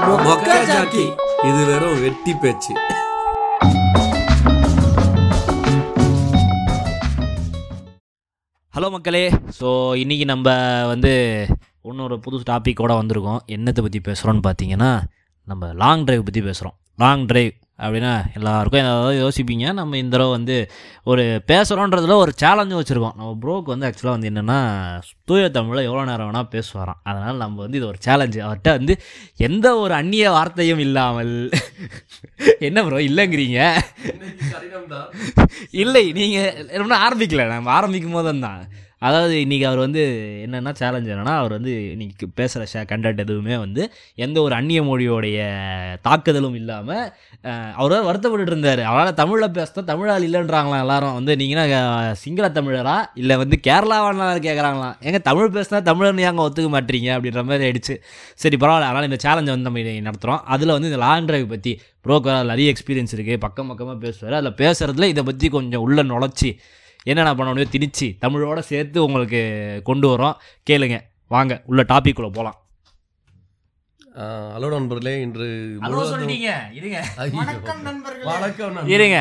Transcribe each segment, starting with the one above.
மொக்கா Jackie இது வெறும் வெட்டி பேச்சு. ஹலோ மக்களே ஸோ இன்றைக்கி நம்ம வந்து இன்னொரு புது டாப்பிக்கோட வந்திருக்கோம். என்னத்தை பற்றி பேசுகிறோன்னு பார்த்தீங்கன்னா நம்ம லாங் டிரைவ் பற்றி பேசுகிறோம் லாங் டிரைவ் அப்படின்னா எல்லாருக்கும் ஏதாவது யோசிப்பீங்க. நம்ம இந்த தடவை வந்து ஒரு பேசுகிறோன்றதுல ஒரு சேலஞ்சும் வச்சுருக்கோம். நம்ம ப்ரோக்கு வந்து ஆக்சுவலாக வந்து என்னென்னா தூய தமிழில் எவ்வளோ நேரம் வேணால் பேசுவாராம். அதனால் நம்ம வந்து இது ஒரு சேலஞ்சு அவர்கிட்ட வந்து எந்த ஒரு அந்நிய வார்த்தையும் இல்லாமல் என்ன ப்ரோ இல்லைங்கிறீங்க? இல்லை நீங்கள் ரொம்ப ஆரம்பிக்கல. நம்ம ஆரம்பிக்கும் போது தான் அதாவது இன்றைக்கி அவர் வந்து என்னென்னா சேலஞ்ச் என்னென்னா அவர் வந்து இன்றைக்கி பேசுகிற ஷே கண்டென்ட் எதுவுமே வந்து எந்த ஒரு அந்நிய மொழியோடைய தாக்குதலும் இல்லாமல் அவர் வருத்தப்பட்டு இருந்தார். அவரால் தமிழில் பேசுனா தமிழால் இல்லைன்றாங்களாம் எல்லாரும். வந்து நீங்கன்னா சிங்கள தமிழரா? இல்லை வந்து கேரளாவானாலும் கேட்குறாங்களாம் எங்க தமிழ் பேசினா தமிழர்னு ஏங்க ஒத்துக்க மாட்டீங்க? அப்படின்ற மாதிரி ஆயிடுச்சு. சரி பரவாயில்ல. அதனால் இந்த சேலஞ்சை வந்து நம்ம நடத்துகிறோம் அதில் வந்து இந்த லாங் டிரைவ் பற்றி ப்ரோக்கர் அதில் நிறைய எக்ஸ்பீரியன்ஸ் இருக்குது பக்கம் பக்கமாக பேசுவார். அதில் பேசுகிறதுல இதை பற்றி கொஞ்சம் உள்ள நுழைச்சி என்னென்ன பண்ண முடியும் திணிச்சு தமிழோட சேர்த்து உங்களுக்கு கொண்டு வரோம். கேளுங்க. வாங்க. உள்ள டாபிக் உள்ள போகலாம் ஹலோ நண்பர்களே இன்று இருங்க.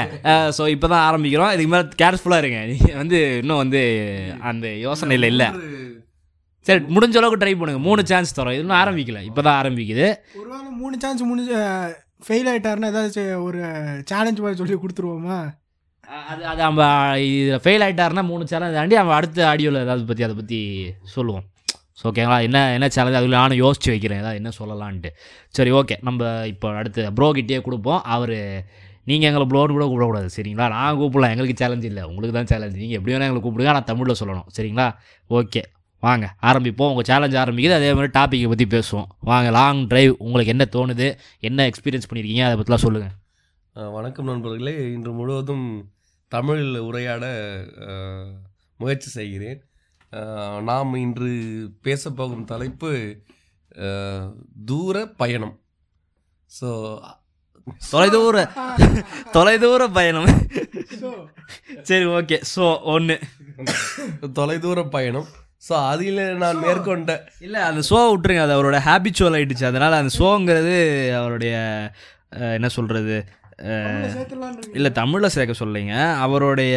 ஸோ இப்போ தான் ஆரம்பிக்கிறோம். இதுக்கு மேலே கேர்ஃபுல்லாக இருங்க. நீங்கள் வந்து இன்னும் வந்து அந்த யோசனையில் இல்லை. சரி முடிஞ்ச அளவுக்கு ட்ரை பண்ணுங்க. மூணு சான்ஸ் தரோம். இது இன்னும் ஆரம்பிக்கல. இப்போ தான் ஆரம்பிக்குது. ஒருவேளை மூணு சான்ஸ் முடிஞ்சு ஃபெயில் ஆயிட்டாருன்னா ஏதாச்சும் ஒரு சேலஞ்ச் மாதிரி சொல்லி கொடுத்துருவோமா? அது அது நம்ம இதில் ஃபெயில் ஆகிட்டாருன்னா மூணு சேலஞ்ச் தாண்டி நம்ம அடுத்த ஆடியோவில் ஏதாவது பற்றி அதை பற்றி சொல்லுவோம். ஸோ ஓகேங்களா என்ன என்ன சேலஞ்ச் அதில் நானும் யோசிச்சு வைக்கிறேன். ஏதாவது என்ன சொல்லலான்ட்டு. சரி ஓகே நம்ம இப்போ அடுத்து ப்ரோகிட்டே கொடுப்போம். அவர் நீங்கள் எங்களை ப்ளோன்னு கூட கூப்பிடக்கூடாது சரிங்களா? நான் கூப்பிடலாம் எங்களுக்கு சேலஞ்ச் இல்லை. உங்களுக்கு தான் சேலஞ்ச் நீங்கள் எப்படி வேணால் எங்களை கூப்பிடுங்க ஆனால் தமிழில் சொல்லணும் சரிங்களா? ஓகே வாங்க ஆரம்பிப்போம். உங்கள் சேலஞ்ச் ஆரம்பிக்குது. அதே மாதிரி டாப்பிக்கை பற்றி பேசுவோம். வாங்க லாங் ட்ரைவ் உங்களுக்கு என்ன தோணுது? என்ன எக்ஸ்பீரியன்ஸ் பண்ணியிருக்கீங்க அதை பற்றிலாம் சொல்லுங்கள் வணக்கம் நண்பர்களே. இன்று முழுவதும் தமிழில் உரையாட முயற்சி செய்கிறேன். நாம் இன்று பேசப்போகும் தலைப்பு தூர பயணம். ஸோ தொலைதூர தொலைதூர பயணம். சரி ஓகே. ஸோ ஒன்று தொலைதூர பயணம். ஸோ அதில் நான் மேற்கொண்ட இல்லை அந்த ஷோ விட்டுருங்க. அது அவரோட ஹேபிச்சுவல் ஆயிடுச்சு அதனால் அந்த ஷோங்கிறது அவருடைய என்ன சொல்கிறது இல்லை தமிழில் சேர்க்க சொல்லிங்க அவருடைய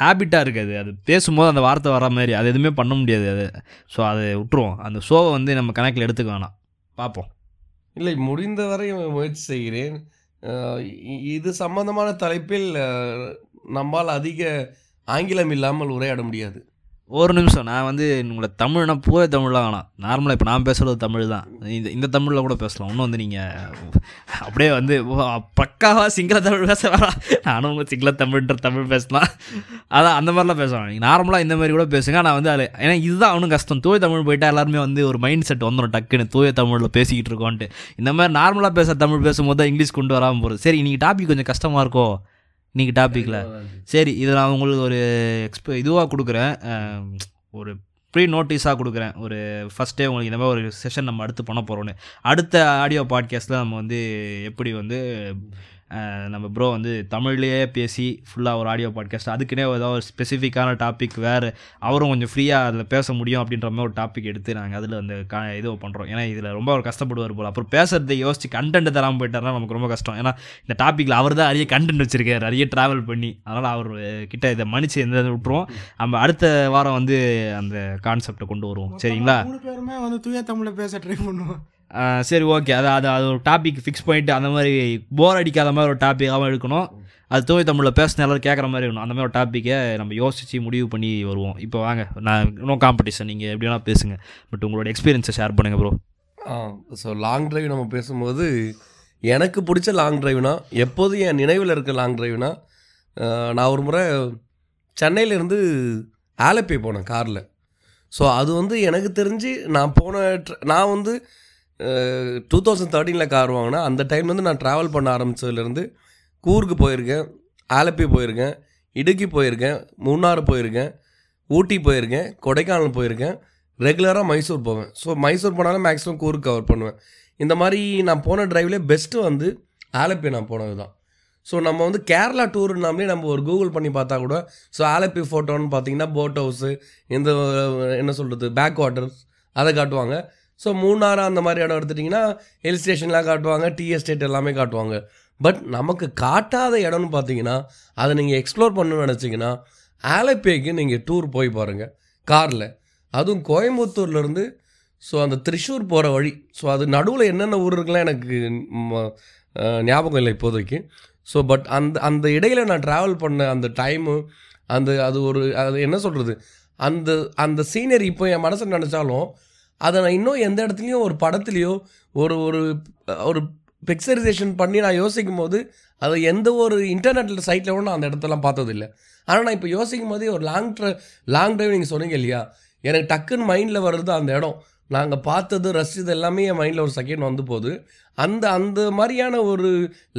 ஹேபிட்டாக இருக்குது. அது பேசும்போது அந்த வார்த்தை வர மாதிரி அது எதுவுமே பண்ண முடியாது அது. ஸோ அதை விட்டுருவோம். அந்த ஷோவை வந்து நம்ம கணக்கில் எடுத்துக்க வேணாம். பார்ப்போம். இல்லை முடிந்தவரை முயற்சி செய்கிறேன். இது சம்பந்தமான தலைப்பில் நம்மால் அதிக ஆங்கிலம் இல்லாமல் உரையாட முடியாது. ஒரு நிமிஷம் நான் வந்து உங்களை தமிழ்னா பூர தமிழ்லாம் வேணாம் நார்மலாக இப்போ நான் பேசுகிறது தமிழ் தான். இந்த இந்த தமிழில் கூட பேசலாம். இன்னும் வந்து நீங்கள் அப்படியே வந்து பக்காவாக சிங்கள தமிழ் பேச வேணாம். நானும் உங்கள் சிங்கள தமிழ்ன்ற தமிழ் பேசலாம். அதான் அந்த மாதிரிலாம் பேசலாம் நீங்கள் நார்மலாக இந்த மாதிரி கூட பேசுங்க. நான் வந்து அது ஏன்னா இதுதான் அவனும் கஷ்டம். தூய தமிழ் போயிட்டா எல்லாருமே வந்து ஒரு மைண்ட் செட் வந்துடும் டக்குன்னு தூய தமிழில் பேசிக்கிட்டு இருக்கோன்ட்டு. இந்த மாதிரி நார்மலாக பேச தமிழ் பேசும்போது தான் இங்கிலீஷ் கொண்டு வராமல் போகிறது சரி இன்றைக்கி டாபிக் கொஞ்சம் கஷ்டமாக இருக்கோ? இன்றைக்கி டாப்பிக்கில் சரி இதை நான் உங்களுக்கு ஒரு எக்ஸ்ப இதுவாக கொடுக்குறேன். ஒரு ப்ரீ நோட்டீஸாக கொடுக்குறேன். ஒரு ஃபஸ்ட்டே உங்களுக்கு இந்த மாதிரி ஒரு செஷன் நம்ம அடுத்து பண்ண போகிறோன்னு அடுத்த ஆடியோ பாட்காஸ்ட்டில் நம்ம வந்து எப்படி வந்து நம்ம ப்ரோ வந்து தமிழ்லேயே பேசி ஃபுல்லாக ஒரு ஆடியோ பாட்காஸ்ட் அதுக்குன்னே ஏதாவது ஒரு ஸ்பெசிஃபிக்கான டாபிக் வேறு அவரும் கொஞ்சம் ஃப்ரீயாக அதில் பேச முடியும் அப்படின்ற மாதிரி ஒரு டாபிக் எடுத்து நாங்கள் அதில் வந்து கா இது பண்ணுறோம் ஏன்னா இதில் ரொம்ப அவர் கஷ்டப்படுவார் போல். அப்புறம் பேசுறதை யோசிச்சு கண்டென்ட் தராமல் போயிட்டாருன்னா நமக்கு ரொம்ப கஷ்டம். ஏன்னா இந்த டாப்பிக்கில் அவர் தான் நிறைய கண்டென்ட் வச்சிருக்காரு. நிறைய ட்ராவல் பண்ணி. அதனால் அவர் கிட்ட இதை மன்னிச்சு எந்த விட்டுருவோம். நம்ம அடுத்த வாரம் வந்து அந்த கான்செப்டை கொண்டு வருவோம். சரிங்களா? மூணு பேருமே வந்து தூய தமிழ்ல பேச ட்ரை பண்ணுவோம். சரி ஓகே அது அது அது ஒரு டாபிக் ஃபிக்ஸ் பண்ணிட்டு அந்த மாதிரி போர் அடிக்காத மாதிரி ஒரு டாப்பிக்காகவும் எடுக்கணும். அது தூய் தமிழில் பேசின எல்லாரும் கேட்குற மாதிரி இருக்கணும். அந்த மாதிரி ஒரு டாப்பிக்கை நம்ம யோசித்து முடிவு பண்ணி வருவோம். இப்போ வாங்க நான் இன்னும் காம்படிஷன் நீங்கள் எப்படி வேணால் பேசுங்க. பட் உங்களோட எக்ஸ்பீரியன்ஸை ஷேர் பண்ணுங்கள் ப்ரோ ஸோ லாங் டிரைவ் நம்ம பேசும்போது எனக்கு பிடிச்ச லாங் ட்ரைவ்னா எப்போதும் என் நினைவில் இருக்க லாங் டிரைவ்னா நான் ஒரு முறை சென்னையிலேருந்து ஆலப்பி போனேன் காரில். ஸோ அது வந்து எனக்கு தெரிஞ்சு நான் போன நான் வந்து டூ தௌசண்ட் தேர்ட்டீனில் கார் வாங்கினா அந்த டைம் வந்து நான் ட்ராவல் பண்ண ஆரம்பித்ததுலேருந்து கூர்க்கு போயிருக்கேன் ஆலப்பி போயிருக்கேன் இடுக்கி போயிருக்கேன் மூணாறு போயிருக்கேன் ஊட்டி போயிருக்கேன் கொடைக்கானல் போயிருக்கேன் ரெகுலராக மைசூர் போவேன். ஸோ மைசூர் போனாலும் மேக்ஸிமம் கூர்க் கவர் பண்ணுவேன். இந்த மாதிரி நான் போன டிரைவ்லேயே பெஸ்ட்டு வந்து ஆலப்பி நான் போனது தான் ஸோ நம்ம வந்து கேரளா டூருனாலே நம்ம ஒரு கூகுள் பண்ணி பார்த்தா கூட ஸோ ஆலப்பி ஃபோட்டோன்னு பார்த்தீங்கன்னா போட் ஹவுஸு இந்த என்ன சொல்கிறது பேக் வாட்டர்ஸ் அதை காட்டுவாங்க. ஸோ மூணாறு அந்த மாதிரி இடம் எடுத்துட்டிங்கன்னா ஹில் ஸ்டேஷன்லாம் காட்டுவாங்க டீ எஸ்டேட் எல்லாமே காட்டுவாங்க. பட் நமக்கு காட்டாத இடம்னு பார்த்தீங்கன்னா அதை நீங்கள் எக்ஸ்ப்ளோர் பண்ணணும்னு நினச்சிங்கன்னா ஆலப்பேக்கு நீங்கள் டூர் போய் பாருங்கள் காரில். அதுவும் கோயம்புத்தூர்லேருந்து ஸோ அந்த த்ரிஷூர் போகிற வழி. ஸோ அது நடுவில் என்னென்ன ஊர் இருக்குலாம் எனக்கு ஞாபகம் இல்லை இப்போதைக்கு. ஸோ பட் அந்த அந்த இடையில நான் ட்ராவல் பண்ண அந்த டைமு அந்த அது ஒரு அது என்ன சொல்கிறது அந்த அந்த சீனரி இப்போ என் மனசில் நினச்சாலும் அதை நான் இன்னும் எந்த இடத்துலையும் ஒரு படத்துலையோ ஒரு ஒரு ஒரு பிக்சரைசேஷன் பண்ணி நான் யோசிக்கும் போது அதை எந்த ஒரு இன்டர்நெட்டில் சைட்டில் கூட நான் அந்த இடத்தெல்லாம் பார்த்ததில்ல. ஆனால் நான் இப்போ யோசிக்கும் போதே ஒரு லாங் ட்ரை லாங் ட்ரைவ் நீங்கள் சொன்னீங்க இல்லையா? எனக்கு டக்குன்னு மைண்டில் வர்றது அந்த இடம். நாங்கள் பார்த்தது ரசித்தது எல்லாமே என் மைண்டில் ஒரு செகண்ட் வந்து போகுது. அந்த அந்த மாதிரியான ஒரு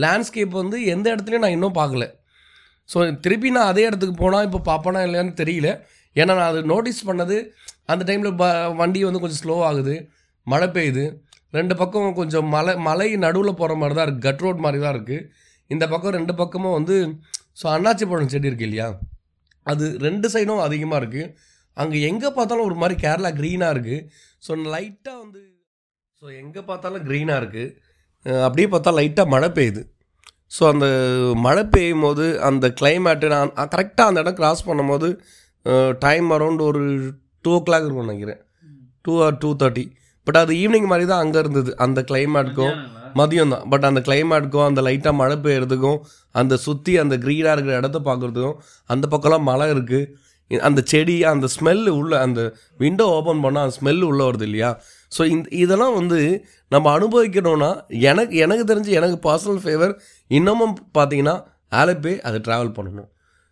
லேண்ட்ஸ்கேப் வந்து எந்த இடத்துலையும் நான் இன்னும் பார்க்கல. ஸோ திருப்பி நான் அதே இடத்துக்கு போனால் இப்போ பார்ப்பேனா இல்லையான்னு தெரியல. ஏன்னா நான் அது நோட்டீஸ் பண்ணது அந்த டைமில் ப வண்டி வந்து கொஞ்சம் ஸ்லோ ஆகுது. மழை பெய்யுது. ரெண்டு பக்கம் கொஞ்சம் மலை மலை நடுவில் போகிற மாதிரி தான் இருக்குது கட் ரோட் மாதிரி தான் இருக்குது இந்த பக்கம் ரெண்டு பக்கமும் வந்து ஸோ அண்ணாச்சி பழம் செடி இருக்கு இல்லையா? அது ரெண்டு சைடும் அதிகமாக இருக்குது அங்கே எங்கே பார்த்தாலும் ஒரு மாதிரி கேரளா க்ரீனாக இருக்குது ஸோ லைட்டாக வந்து ஸோ எங்கே பார்த்தாலும் க்ரீனாக இருக்குது அப்படியே பார்த்தா லைட்டாக மழை பெய்யுது. ஸோ அந்த மழை பெய்யும் போது அந்த கிளைமேட்டு நான் கரெக்டாக அந்த இடம் கிராஸ் பண்ணும்போது டைம் அரௌண்ட் ஒரு டூ ஓ கிளாக் இருக்கும் நினைக்கிறேன். Two or two thirty but அது ஈவினிங் மாதிரி தான் அங்கே இருந்தது. அந்த கிளைமேட்டுக்கும் மதியம் தான் பட் அந்த கிளைமேட்டுக்கும் அந்த லைட்டாக மழை பெய்யறதுக்கும் அந்த சுற்றி அந்த க்ரீனாக இருக்கிற இடத்த பார்க்குறதுக்கும் அந்த பக்கம்லாம் மழை இருக்குது அந்த செடி அந்த ஸ்மெல்லு உள்ள அந்த விண்டோ ஓப்பன் பண்ணால் அந்த ஸ்மெல்லு உள்ளே வருது இல்லையா? ஸோ இந்த இதெல்லாம் வந்து நம்ம அனுபவிக்கணும்னா எனக்கு எனக்கு தெரிஞ்சு எனக்கு பர்சனல் ஃபேவர் இன்னமும் பார்த்தீங்கன்னா ஆலப்பே அது ட்ராவல் பண்ணணும்.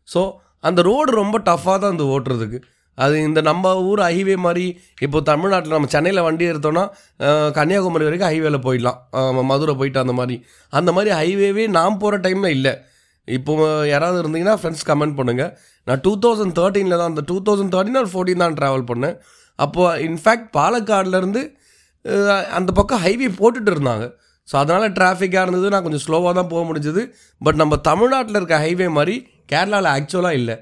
ஸோ அந்த ரோடு ரொம்ப டஃப்பாக தான் அந்த ஓட்டுறதுக்கு. அது இந்த நம்ம ஊர் ஹைவே மாதிரி இப்போ தமிழ்நாட்டில் நம்ம சென்னையில் வண்டி எடுத்தோன்னா கன்னியாகுமரி வரைக்கும் ஹைவேல போயிடலாம். மதுரை போயிட்டு அந்த மாதிரி. அந்த மாதிரி ஹைவேவே நான் போகிற டைமில் இல்லை. இப்போ யாராவது இருந்தீங்கன்னா ஃப்ரெண்ட்ஸ் கமெண்ட் பண்ணுங்கள் நான் டூ தௌசண்ட் தேர்ட்டீனில் தான் அந்த டூ தௌசண்ட் தேர்ட்டின் ஒரு ஃபோர்டீன் தான் ட்ராவல் பண்ணேன். அப்போது இன்ஃபேக்ட் பாலக்காடுலேருந்து அந்த பக்கம் ஹைவே போட்டுட்டு இருந்தாங்க. ஸோ அதனால் டிராஃபிக்காக இருந்தது. நான் கொஞ்சம் ஸ்லோவாக தான் போக முடிஞ்சது. பட் நம்ம தமிழ்நாட்டில் இருக்க ஹைவே மாதிரி கேரளாவில் ஆக்சுவலாக இல்லை.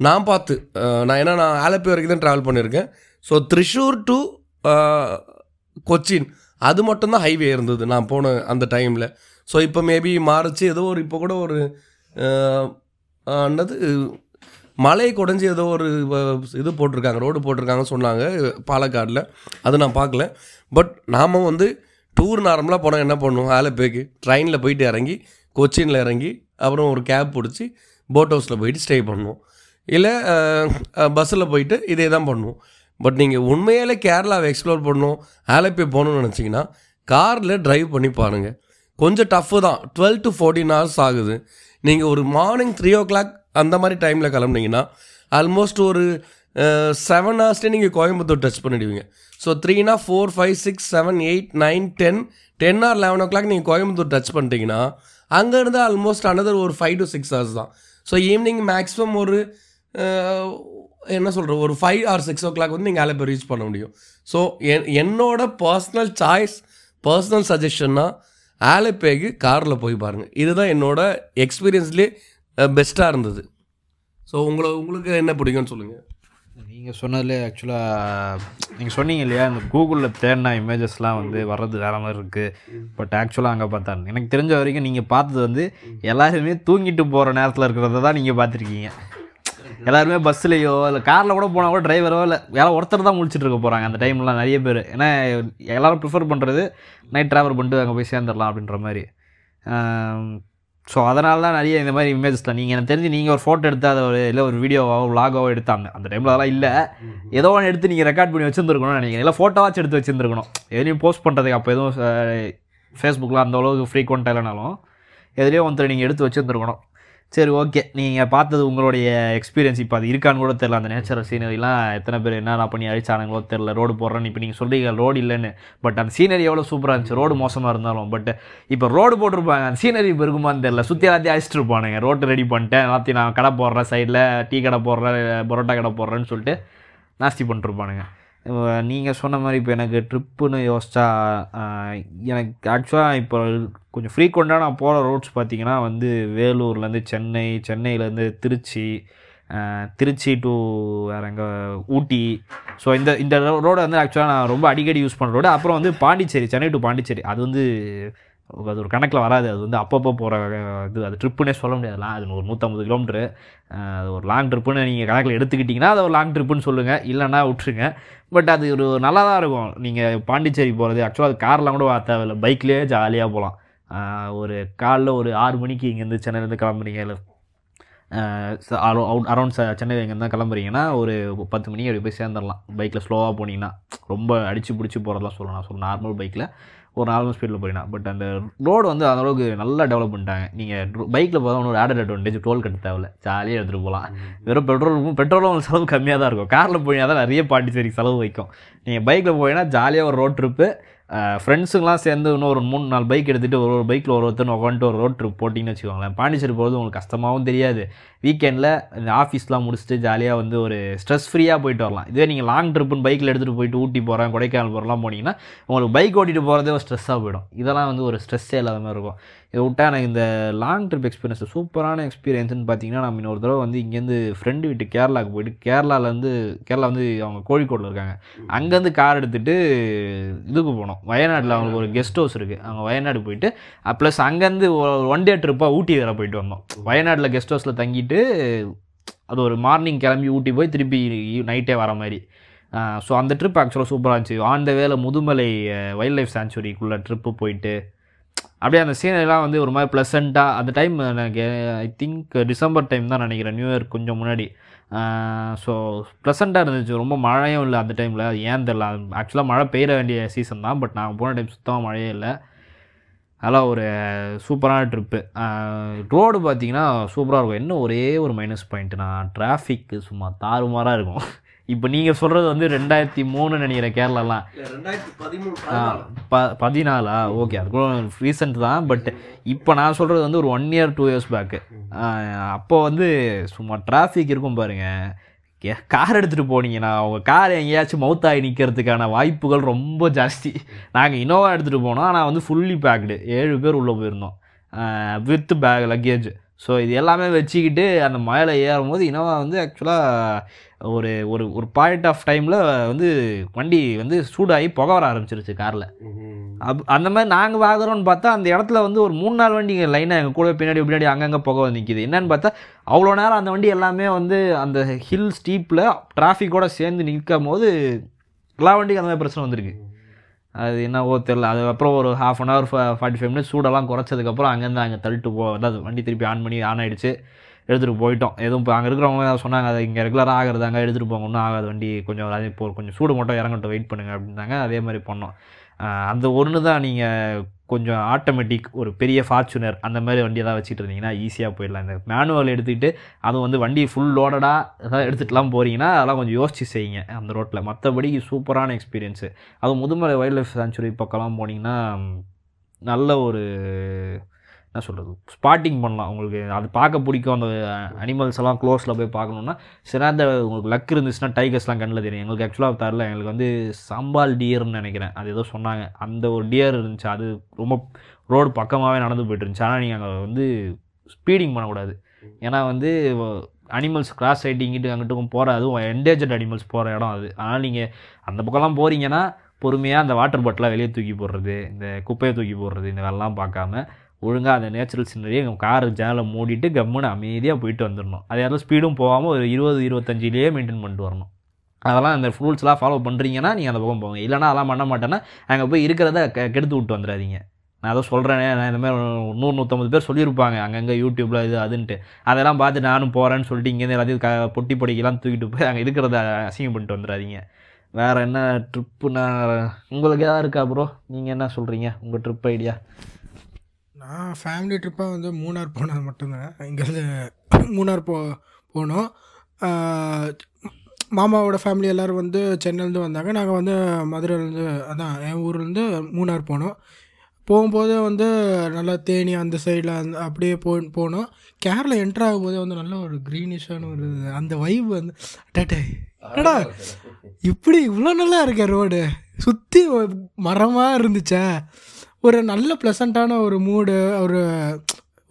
நான் பார்த்து நான் ஏன்னா நான் ஆலப்பி வரைக்கும் தான் ட்ராவல் பண்ணியிருக்கேன் ஸோ த்ரிஷூர் டு கொச்சின் அது மட்டும்தான் ஹைவே இருந்தது நான் போன அந்த டைமில் ஸோ இப்போ மேபி மாறிச்சு ஏதோ ஒரு இப்போ கூட ஒரு என்னது மலை குடஞ்சி ஏதோ ஒரு இது போட்டிருக்காங்க ரோடு போட்டிருக்காங்கன்னு சொன்னாங்க பாலக்காடில். அது நான் பார்க்கல. பட் நாம் வந்து டூர் நார்மலாக போனால் என்ன பண்ணுவோம்? ஆலப்பேக்கு. ட்ரெயினில் போயிட்டு இறங்கி கொச்சினில் இறங்கி அப்புறம் ஒரு கேப் பிடிச்சி போட் ஹவுஸில் போயிட்டு ஸ்டே பண்ணுவோம். இல்லை பஸ்ஸில் போயிட்டு இதே தான் பண்ணுவோம். பட் நீங்கள் உண்மையாலே கேரளாவை எக்ஸ்ப்ளோர் பண்ணணும் ஆலப்பி போகணும்னு நினச்சிங்கன்னா காரில் ட்ரைவ் பண்ணி பாருங்கள் கொஞ்சம் டஃப்பு தான். டுவெல் டு ஃபோர்டீன் ஹவர்ஸ் ஆகுது. நீங்கள் ஒரு மார்னிங் த்ரீ ஓ கிளாக் அந்த மாதிரி டைமில் கிளம்புனீங்கன்னா ஆல்மோஸ்ட் ஒரு செவன் ஹவர்ஸ்லேயே நீங்கள் கோயம்புத்தூர் டச் பண்ணிடுவீங்க. So த்ரீனா four five six seven eight nine ten ten or eleven o'clock நீங்கள் கோயம்புத்தூர் டச் பண்ணிட்டீங்கன்னா அங்கேருந்து ஆல்மோஸ்ட் அனதர் ஒரு ஃபைவ் டு சிக்ஸ் ஹவர்ஸ் தான். ஸோ ஈவினிங் மேக்ஸிமம் ஒரு என்ன சொல்கிறது ஒரு five or six o'clock வந்து நீங்கள் ஆலப்பை ரீச் பண்ண முடியும். ஸோ என் என்னோட பர்சனல் சாய்ஸ் பர்சனல் சஜஷன்னா ஆலப்பேக்கு காரில் போய் பாருங்கள் இதுதான் என்னோட எக்ஸ்பீரியன்ஸ்லேயே பெஸ்ட்டாக இருந்தது. ஸோ உங்களை உங்களுக்கு என்ன பிடிக்கும்னு சொல்லுங்கள் நீங்கள் சொன்னதுலே ஆக்சுவலாக நீங்கள் சொன்னீங்க இல்லையா இந்த கூகுளில் தேடின இமேஜஸ்லாம் வந்து வர்றது வேறு மாதிரி இருக்குது பட் ஆக்சுவலாக அங்கே பார்த்தா எனக்கு தெரிஞ்ச வரைக்கும் நீங்கள் பார்த்தது வந்து எல்லாருமே தூங்கிட்டு போகிற நேரத்தில் இருக்கிறத தான் நீங்கள் பார்த்துருக்கீங்க. எல்லாருமே பஸ்ஸுலையோ இல்லை காரில் கூட போனால் கூட டிரைவரோ இல்லை யாரோ ஒருத்தர் தான் முடிச்சுட்டு இருக்க போகிறாங்க அந்த டைம்லாம் நிறைய பேர். ஏன்னா எல்லோரும் ப்ரிஃபர் பண்ணுறது நைட் ட்ராவல் பண்ணிட்டு அங்கே போய் சேர்ந்துடலாம் அப்படின்ற மாதிரி. ஸோ அதனால தான் நிறைய இந்த மாதிரி இமேஜஸ்லாம் நீங்கள் எனக்கு தெரிஞ்சு நீங்கள் ஒரு ஃபோட்டோ எடுத்து அதை ஒரு இல்லை ஒரு வீடியோவோ விலாகோவோ எடுத்தாங்க. அந்த டைமில் அதெல்லாம் இல்லை. ஏதோ ஒன்று எடுத்து நீங்கள் ரெக்கார்ட் பண்ணி வச்சுருந்துருக்கணும்னு நினைக்கிறேன். இல்லை ஃபோட்டோவாச்சும் எடுத்து வச்சுருந்துருக்கணும். எதுலேயும் போஸ்ட் பண்ணுறதுக்கு அப்போ எதுவும் ஃபேஸ்புக்கில் அந்த அளவுக்கு ஃப்ரீக்வெண்ட்டாக இல்லைனாலும் எதுலேயோ ஒருத்தர் நீங்கள் எடுத்து வச்சுருந்துருக்கணும். சரி ஓகே நீங்கள் பார்த்தது உங்களுடைய எக்ஸ்பீரியன்ஸ் இப்போ அது இருக்கான்னு கூட தெரில அந்த நேச்சுரல் சீனரிலாம் எத்தனை பேர் என்னென்ன பண்ணி அழிச்சானுங்களோ தெரில ரோடு போடுறேன்னு இப்போ நீங்கள் சொல்கிறீங்க ரோடு இல்லைன்னு. பட் அந்த சீனரி எவ்வளோ சூப்பராக இருந்துச்சு. ரோடு மோசமாக இருந்தாலும். பட் இப்போ ரோடு போட்டிருப்பாங்க. அந்த சீனரி இப்போ இருக்குமான்னு தெரில சுற்றி எல்லாத்தையும் அழிச்சிட்டு இருப்பானுங்க. ரோட்டு ரெடி பண்ணிட்டேன். எல்லாத்தையும் நான் கடை போடுறேன் சைடில் டீ கடை போடுறேன் பரோட்டா கடை போடுறேன்னு சொல்லிட்டு நாஸ்தி பண்ணிட்டுருப்பானுங்க நீங்கள் சொன்ன மாதிரி இப்போ எனக்கு ட்ரிப்புன்னு யோசிச்சா எனக்கு ஆக்சுவலாக இப்போ கொஞ்சம் ஃப்ரீக்வெண்ட்டாக நான் போகிற ரோட்ஸ் பார்த்தீங்கன்னா வந்து வேலூர்லேருந்து சென்னை சென்னையிலேருந்து திருச்சி திருச்சி டு வேற எங்கே ஊட்டி. ஸோ இந்த இந்த ரோடை வந்து ஆக்சுவலாக நான் ரொம்ப அடிக்கடி யூஸ் பண்ணுற ரோடு அப்புறம் வந்து பாண்டிச்சேரி சென்னை டு பாண்டிச்சேரி. அது வந்து அது ஒரு கணக்கில் வராது. அது வந்து அப்பப்போ போகிற இது அது ட்ரிப்புனே சொல்ல முடியாதுலாம் அது ஒரு நூற்றம்பது கிலோமீட்ரு அது ஒரு லாங் ட்ரிப்புன்னு நீங்கள் கணக்கில் எடுத்துக்கிட்டிங்கன்னா அது ஒரு லாங் ட்ரிப்புன்னு சொல்லுங்கள் இல்லைன்னா விட்ருங்க பட் அது ஒரு நல்லா தான் இருக்கும். நீங்கள் பாண்டிச்சேரி போகிறது ஆக்சுவலாக அது கார்லாம் கூட வர தேவையில்லை. பைக்லேயே ஜாலியாக போகலாம் ஒரு காலைல ஒரு ஆறு மணிக்கு இங்கேருந்து சென்னையிலேருந்து கிளம்புறீங்க. இல்லை அவுட் அரௌண்ட் சென்னை இங்கேருந்து கிளம்புறீங்கன்னா ஒரு பத்து மணிக்கு அப்படி போய் சேர்ந்துடலாம். பைக்கில் ஸ்லோவாக போனீங்கன்னா. ரொம்ப அடித்து பிடிச்சி போகிறதெல்லாம் சொல்லலாம். சொல்லணும் நார்மல் பைக்கில் ஒரு நார்மல் ஸ்பீடில் போயிடலாம் பட் அந்த ரோடு வந்து அந்த அளவுக்கு நல்லா டெவலப் பண்ணிட்டாங்க. நீங்கள் பைக்கில் போகிறதா ஒரு ஆடட் அட்வான்டேஜ் டோல் கட்ட தேவையில்ல. ஜாலியாக எடுத்துகிட்டு போகலாம் வெறும் பெட்ரோல் பெட்ரோலும் செலவு கம்மியாக தான் இருக்கும். காரில் போயினா தான் நிறைய பாண்டிச்சேரி செலவு வைக்கும். நீங்கள் பைக்கில் போயினா ஜாலியாக ஒரு ரோட் ட்ரிப்பு ஃப்ரெண்ட்ஸுங்களாம் சேர்ந்து இன்னும் ஒரு மூணு நாலு பைக் எடுத்துகிட்டு ஒரு ஒரு பைக்கில் ஒரு ஒருத்தன் உட்காந்துட்டு ஒரு ரோட் ட்ரிப் போட்டிங்கன்னு வச்சுக்கோங்களேன். பாண்டிச்சேரி போகிறது உங்களுக்கு கஷ்டமாகவும் தெரியாது. வீக்கெண்டில் இந்த ஆஃபீஸ்லாம் முடிச்சுட்டு ஜாலியாக வந்து ஒரு ஸ்ட்ரெஸ் ஃப்ரீயாக போயிட்டு வரலாம். இதே நீங்கள் லாங் ட்ரிப்புன்னு பைக்கில் எடுத்துகிட்டு போயிட்டு ஊட்டி போகிறேன் கொடைக்கானல் போகிறலாம் போனீங்கன்னா உங்களுக்கு பைக் ஓட்டிகிட்டு போகிறதே ஒரு ஸ்ட்ரெஸ்ஸாக போயிடும். இதெல்லாம் வந்து ஒரு ஸ்ட்ரெஸ்ஸே இல்லாத மாதிரி இருக்கும். இதை விட்டா எனக்கு இந்த லாங் ட்ரிப் எக்ஸ்பீரியன்ஸ் சூப்பரான எக்ஸ்பீரியன்ஸ்னு பார்த்தீங்கன்னா நம்ம இன்னொரு தடவை வந்து இங்கேருந்து ஃப்ரெண்டு வீட்டு கேரளாவுக்கு போயிட்டு கேரளாலேருந்து கேரளா வந்து அவங்க கோழிக்கோடில் இருக்காங்க. அங்கேருந்து கார் எடுத்துகிட்டு இதுக்கு போனோம். வயநாட்டில் அவங்களுக்கு ஒரு கெஸ்ட் ஹவுஸ் இருக்குது அவங்க வயநாடு போயிட்டு ப்ளஸ் அங்கேருந்து ஒன் டே ட்ரிப்பாக ஊட்டி இதில் போயிட்டு வந்தோம். வயநாட்டில் கெஸ்ட் ஹவுஸில் தங்கிட்டு அது ஒரு மார்னிங் கிளம்பி ஊட்டி போய் திருப்பி நைட்டே வர மாதிரி. ஸோ அந்த ட்ரிப் ஆக்சுவலாக சூப்பராக இருந்துச்சு. ஆன் த வேலை முதுமலை வைல்ட் லைஃப் சாங்சுரிக்குள்ளே ட்ரிப்பு போயிட்டு அப்படியே அந்த சீனரிலாம் வந்து ஒரு மாதிரி ப்ளசண்ட்டாக அந்த டைம் எனக்கு ஐ திங்க் டிசம்பர் டைம் தான் நினைக்கிறேன் நியூ இயர் கொஞ்சம் முன்னாடி. ஸோ ப்ளசண்ட்டாக இருந்துச்சு. ரொம்ப மழையும் இல்லை அந்த டைமில் அது ஏன் தெரில ஆக்சுவலாக மழை பெய்ய வேண்டிய சீசன் தான் பட் நாங்கள் போன டைம் சுத்தமாக மழையே இல்லை. அதெல்லாம் ஒரு சூப்பரான ட்ரிப்பு ரோடு பார்த்தீங்கன்னா சூப்பராக இருக்கும். என்ன ஒரே ஒரு மைனஸ் பாயிண்ட்னா டிராஃபிக்கு சும்மா தாறுமாறாக இருக்கும். இப்போ நீங்கள் சொல்கிறது வந்து ரெண்டாயிரத்தி மூணு நினைக்கிறேன் கேரளாலாம். ப பதினாலா? ஓகே அது கூட ரீசெண்ட் தான் பட் இப்போ நான் சொல்கிறது வந்து ஒரு one year two years back அப்போ வந்து சும்மா டிராஃபிக் இருக்கும் பாருங்கள் கார் எடுத்துகிட்டு போனீங்கன்னா உங்கள் கார் எங்கேயாச்சும் மவுத்தாகி நிற்கிறதுக்கான வாய்ப்புகள் ரொம்ப ஜாஸ்தி. நாங்கள் இனோவா எடுத்துகிட்டு போனோம் ஆனால் வந்து ஃபுல்லி பேக்டு ஏழு பேர் உள்ளே போயிருந்தோம். வித் பேக் லக்கேஜ் ஸோ இது எல்லாமே வச்சுக்கிட்டு அந்த மலையில் ஏறும்போது இனோவா வந்து ஆக்சுவலாக ஒரு ஒரு ஒரு பாயிண்ட் ஆஃப் டைமில் வந்து வண்டி வந்து சூடாகி புகை வர ஆரம்பிச்சிருச்சு காரில் அப் அந்த மாதிரி நாங்கள் வாங்குறோம்னு பார்த்தா அந்த இடத்துல வந்து ஒரு மூணு நாலு வண்டி லைனாக எங்கள் கூட பின்னாடி பின்னாடி அங்கங்கே புகை வந்து நிற்கிது என்னன்னு பார்த்தா அவ்வளோ நேரம் அந்த வண்டி எல்லாமே வந்து அந்த ஹில் ஸ்டீப்பில் டிராஃபிக்கோடு சேர்ந்து நிற்கும் போது எல்லா வண்டிக்கும் அந்த மாதிரி பிரச்சனை வந்திருக்கு. அது என்னவோ தெரில அதுக்கப்புறம் ஒரு half an hour forty five minutes சூடெல்லாம் குறைச்சதுக்கப்புறம் அங்கேருந்து அங்கே தள்ளிட்டு போ அதாவது வண்டி திருப்பி ஆன் பண்ணி ஆன் ஆகிடுச்சு எடுத்துகிட்டு போயிட்டோம். எதுவும் இப்போ அங்கே இருக்கிறவங்க சொன்னாங்க அது இங்கே ரெகுலராக ஆகிறதாங்க எடுத்துகிட்டு போங்க ஒன்றும் ஆகாது வண்டி கொஞ்சம் அதே இப்போ கொஞ்சம் சூடு மட்டும் இறங்கட்டும் வெயிட் பண்ணுங்க அப்படின்னாங்க. அதே மாதிரி பண்ணோம். அந்த ஒன்று தான் நீங்கள் கொஞ்சம் ஆட்டோமேட்டிக் ஒரு பெரிய ஃபார்ச்சுனர் அந்த மாதிரி வண்டி ஏதாவது வச்சுட்டு இருந்தீங்கன்னா ஈஸியாக போயிடலாம். இந்த மேனுவல் எடுத்துக்கிட்டு அதுவும் வந்து வண்டி ஃபுல் லோடடாக ஏதாவது எடுத்துகிட்டுலாம் போகிறீங்கன்னா அதெல்லாம் கொஞ்சம் யோசிச்சு செய்யுங்க அந்த ரோட்டில் மற்றபடி சூப்பரான எக்ஸ்பீரியன்ஸு அதுவும் முதுமலை வைல்ட் லைஃப் சாங்சுரி பக்கம்லாம் போனீங்கன்னா நல்ல ஒரு என்ன சொல்கிறது ஸ்பாட்டிங் பண்ணலாம். உங்களுக்கு அது பார்க்க பிடிக்கும். அந்த அனிமல்ஸ் எல்லாம் க்ளோஸில் போய் பார்க்கணுன்னா சிறந்த உங்களுக்கு லக் இருந்துச்சுன்னா டைகர்ஸ்லாம் கண்ணில் தெரியும். எங்களுக்கு ஆக்சுவலாக தரல. எங்களுக்கு வந்து சம்பால் டியர்னு நினைக்கிறேன். அது ஏதோ சொன்னாங்க. அந்த ஒரு டியர் இருந்துச்சு. அது ரொம்ப ரோடு பக்கமாகவே நடந்து போயிட்டு இருந்துச்சு. ஆனால் நீங்கள் அங்கே வந்து ஸ்பீடிங் பண்ணக்கூடாது. ஏன்னா வந்து அனிமல்ஸ் கிராஸ் சைட்டிங்கிட்டு அங்கிட்டும் போகிற அதுவும் என்டேஜர்ட் அனிமல்ஸ் போகிற இடம் அது. அதனால் நீங்கள் அந்த பக்கம்லாம் போகிறீங்கன்னா பொறுமையாக அந்த வாட்டர் பாட்டிலாக வெளியே தூக்கி போடுறது இந்த குப்பையை தூக்கி போடுறது இந்த வேலைலாம் பார்க்காம ஒழுங்காக அந்த நேச்சுரல் சீனரியை எங்கள் கார் ஜேனலை மூடிட்டு கம்முன்னு அமைதியாக போயிட்டு வந்துடணும் அதே நேரத்தில் ஸ்பீடும் போகாமல் ஒரு இருபது இருபத்தஞ்சிலேயே மெயின்டைன் பண்ணிட்டு வரணும். அதெல்லாம் அந்த ரூல்ஸ்லாம் ஃபாலோ பண்ணுறீங்கன்னா நீங்கள் அந்த பக்கம் போங்க. இல்லைனா அதெல்லாம் பண்ண மாட்டேன்னா அங்கே போய் இருக்கிறத கெடுத்து விட்டு வந்துடாதீங்க. நான் அதை சொல்கிறேனே நான் இந்த மாதிரி நூறு நூற்றம்பது பேர் சொல்லியிருப்பாங்க. அங்கங்கே யூடியூப்பில் இது அதுன்ட்டு. அதெல்லாம் பார்த்து நானும் போகிறேன்னு சொல்லிட்டு இங்கேருந்து எல்லாத்தையும் க பொட்டி பொடிக்கெல்லாம் தூக்கிட்டு போய் அங்கே இருக்கிறத அசிங்கம் பண்ணிட்டு வந்துடாதீங்க. வேறு என்ன ட்ரிப்புன்னா உங்களுக்கு எதாவது இருக்கா ப்ரோ நீங்கள் என்ன சொல்கிறீங்க உங்கள் ட்ரிப் ஐடியா நான் ஃபேமிலி ட்ரிப்பாக வந்து மூணார் போனது மட்டும்தான். இங்கேருந்து மூணார் போ போனோம். மாமாவோட ஃபேமிலி எல்லோரும் வந்து சென்னையிலேருந்து வந்தாங்க. நாங்கள் வந்து மதுரையிலேருந்து அதான் என் ஊர்லேருந்து மூணார் போனோம். போகும்போது வந்து நல்லா தேனி அந்த சைடில் அந்த அப்படியே போ போனோம். கேரளா என்ட்ரு ஆகும்போதே வந்து நல்ல ஒரு க்ரீனிஷான ஒரு அந்த வைப் வந்து டேட்டே என்னடா? இப்படி இவ்வளோ நல்லா இருக்கே ரோடு சுற்றி மரமாக இருந்துச்சே. ஒரு நல்ல ப்ளசண்ட்டான ஒரு மூடு ஒரு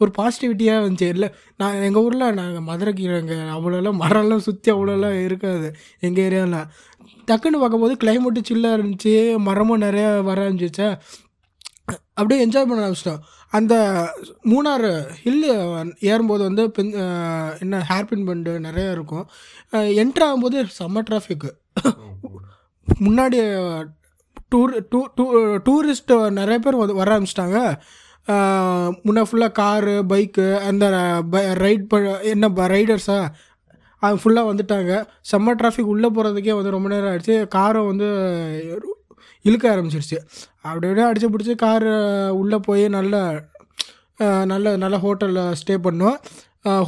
ஒரு பாசிட்டிவிட்டியாக இருந்துச்சு. இல்லை நான் எங்கள் ஊரில் நாங்கள் மதுரைக்கு எங்கள் அவ்வளோலாம் மரம்லாம் சுற்றி அவ்வளோலாம் இருக்காது. எங்கள் ஏரியாவில் டக்குன்னு பார்க்கும்போது கிளைமேட்டு சில்லாக இருந்துச்சு. மரமும் நிறையா வர ஆரம்பிச்சிச்சா அப்படியே என்ஜாய் பண்ண ஆரம்பிச்சிட்டோம். அந்த மூணார் ஹில்லு ஏறும்போது வந்து பின் என்ன ஹேர்பின் பண்டு நிறையா இருக்கும். என்ட்ரு ஆகும்போது செம்ம டிராஃபிக்கு முன்னாடி டூர் டூ டூ டூரிஸ்ட் நிறைய பேர் வந்து வர ஆரம்பிச்சிட்டாங்க. முன்னே ஃபுல்லாக காரு பைக்கு அந்த ரைட் ப என்ன ரைடர்ஸா அது ஃபுல்லாக வந்துட்டாங்க. செம்ம டிராஃபிக் உள்ளே போகிறதுக்கே வந்து ரொம்ப நேரம் ஆகிடுச்சு காரை வந்து இழுக்க ஆரம்பிச்சிருச்சு. அப்படி அப்படியே அடித்து பிடிச்சி காரு உள்ளே போய் நல்ல நல்ல நல்ல ஹோட்டலில் ஸ்டே பண்ணோம்.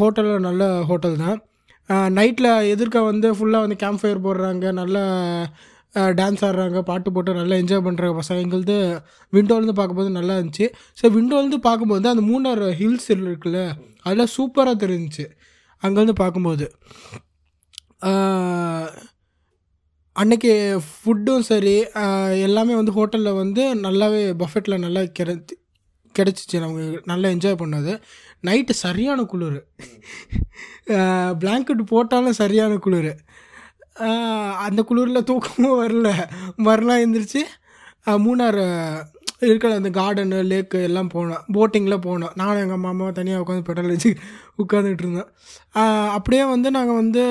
ஹோட்டலில் நல்ல ஹோட்டல் தான். நைட்டில் எதிர்க்க வந்து ஃபுல்லாக வந்து கேம்ப் ஃபயர் போடுறாங்க. நல்ல டான்ஸ் ஆடுறாங்க பாட்டு போட்டு நல்லா என்ஜாய் பண்ணுறாங்க பசங்க எங்களுது விண்டோலேருந்து பார்க்கும்போது நல்லா இருந்துச்சு. ஸோ விண்டோலேருந்து பார்க்கும்போது அந்த மூணார் ஹில்ஸ் இருக்குல்ல அதெல்லாம் சூப்பராக தெரிஞ்சுச்சு. அங்கேருந்து பார்க்கும்போது. அன்றைக்கி அன்னைக்கு ஃபுட்டும் சரி எல்லாமே வந்து ஹோட்டலில் வந்து நல்லாவே பஃபெட்டில் நல்லா கிடைச்சி கிடச்சிச்சு நமக்கு நல்லா என்ஜாய் பண்ணது. நைட்டு சரியான குளிர். பிளாங்கெட் போட்டாலும் சரியான குளிர். அந்த குளிரில் தூக்கமும் வரல. மறுநாள் எழுந்திரிச்சு மூணார் இருக்கிற அந்த கார்டனு லேக்கு எல்லாம் போனோம். போட்டிங்கில் போனோம். நானும் எங்கள் மாமாவை தனியாக உட்காந்து பெட்ரோல் வச்சு உட்காந்துட்டு இருந்தோம். அப்படியே வந்து நாங்கள் வந்து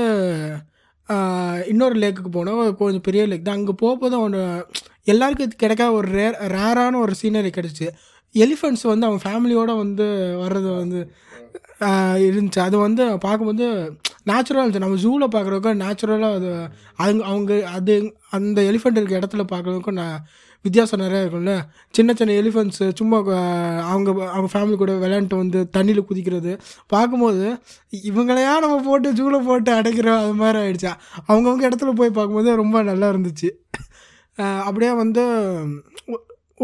இன்னொரு லேக்குக்கு போனோம். கொஞ்சம் பெரிய லேக் தான் அங்கே போகும்போது ஒன்று எல்லாருக்கும் இது கிடைக்காத ஒரு ரேர் ரேரான ஒரு சீனரி கிடச்சி எலிஃபெண்ட்ஸ் வந்து அவங்க ஃபேமிலியோடு வந்து வர்றது வந்து இருந்துச்சு. அது வந்து பார்க்கும்போது நேச்சுரலாக இருந்துச்சு. நம்ம ஜூவில் பார்க்குறதுக்கும் நேச்சுரலாக அது அவங்க அவங்க அது அந்த எலிஃபெண்ட் இருக்க இடத்துல பார்க்குறதுக்கும் நான் வித்தியாசம் நிறையா இருக்கும்ல. சின்ன சின்ன எலிஃபெண்ட்ஸு சும்மா அவங்க அவங்க ஃபேமிலி கூட விளையாண்டு வந்து தண்ணியில் குதிக்கிறது. பார்க்கும்போது இவங்களையா நம்ம போட்டு ஜூவில் போட்டு அடைக்கிறோம் அது மாதிரி ஆகிடுச்சா அவங்கவுங்க இடத்துல போய் பார்க்கும்போது ரொம்ப நல்லா இருந்துச்சு. அப்படியே வந்து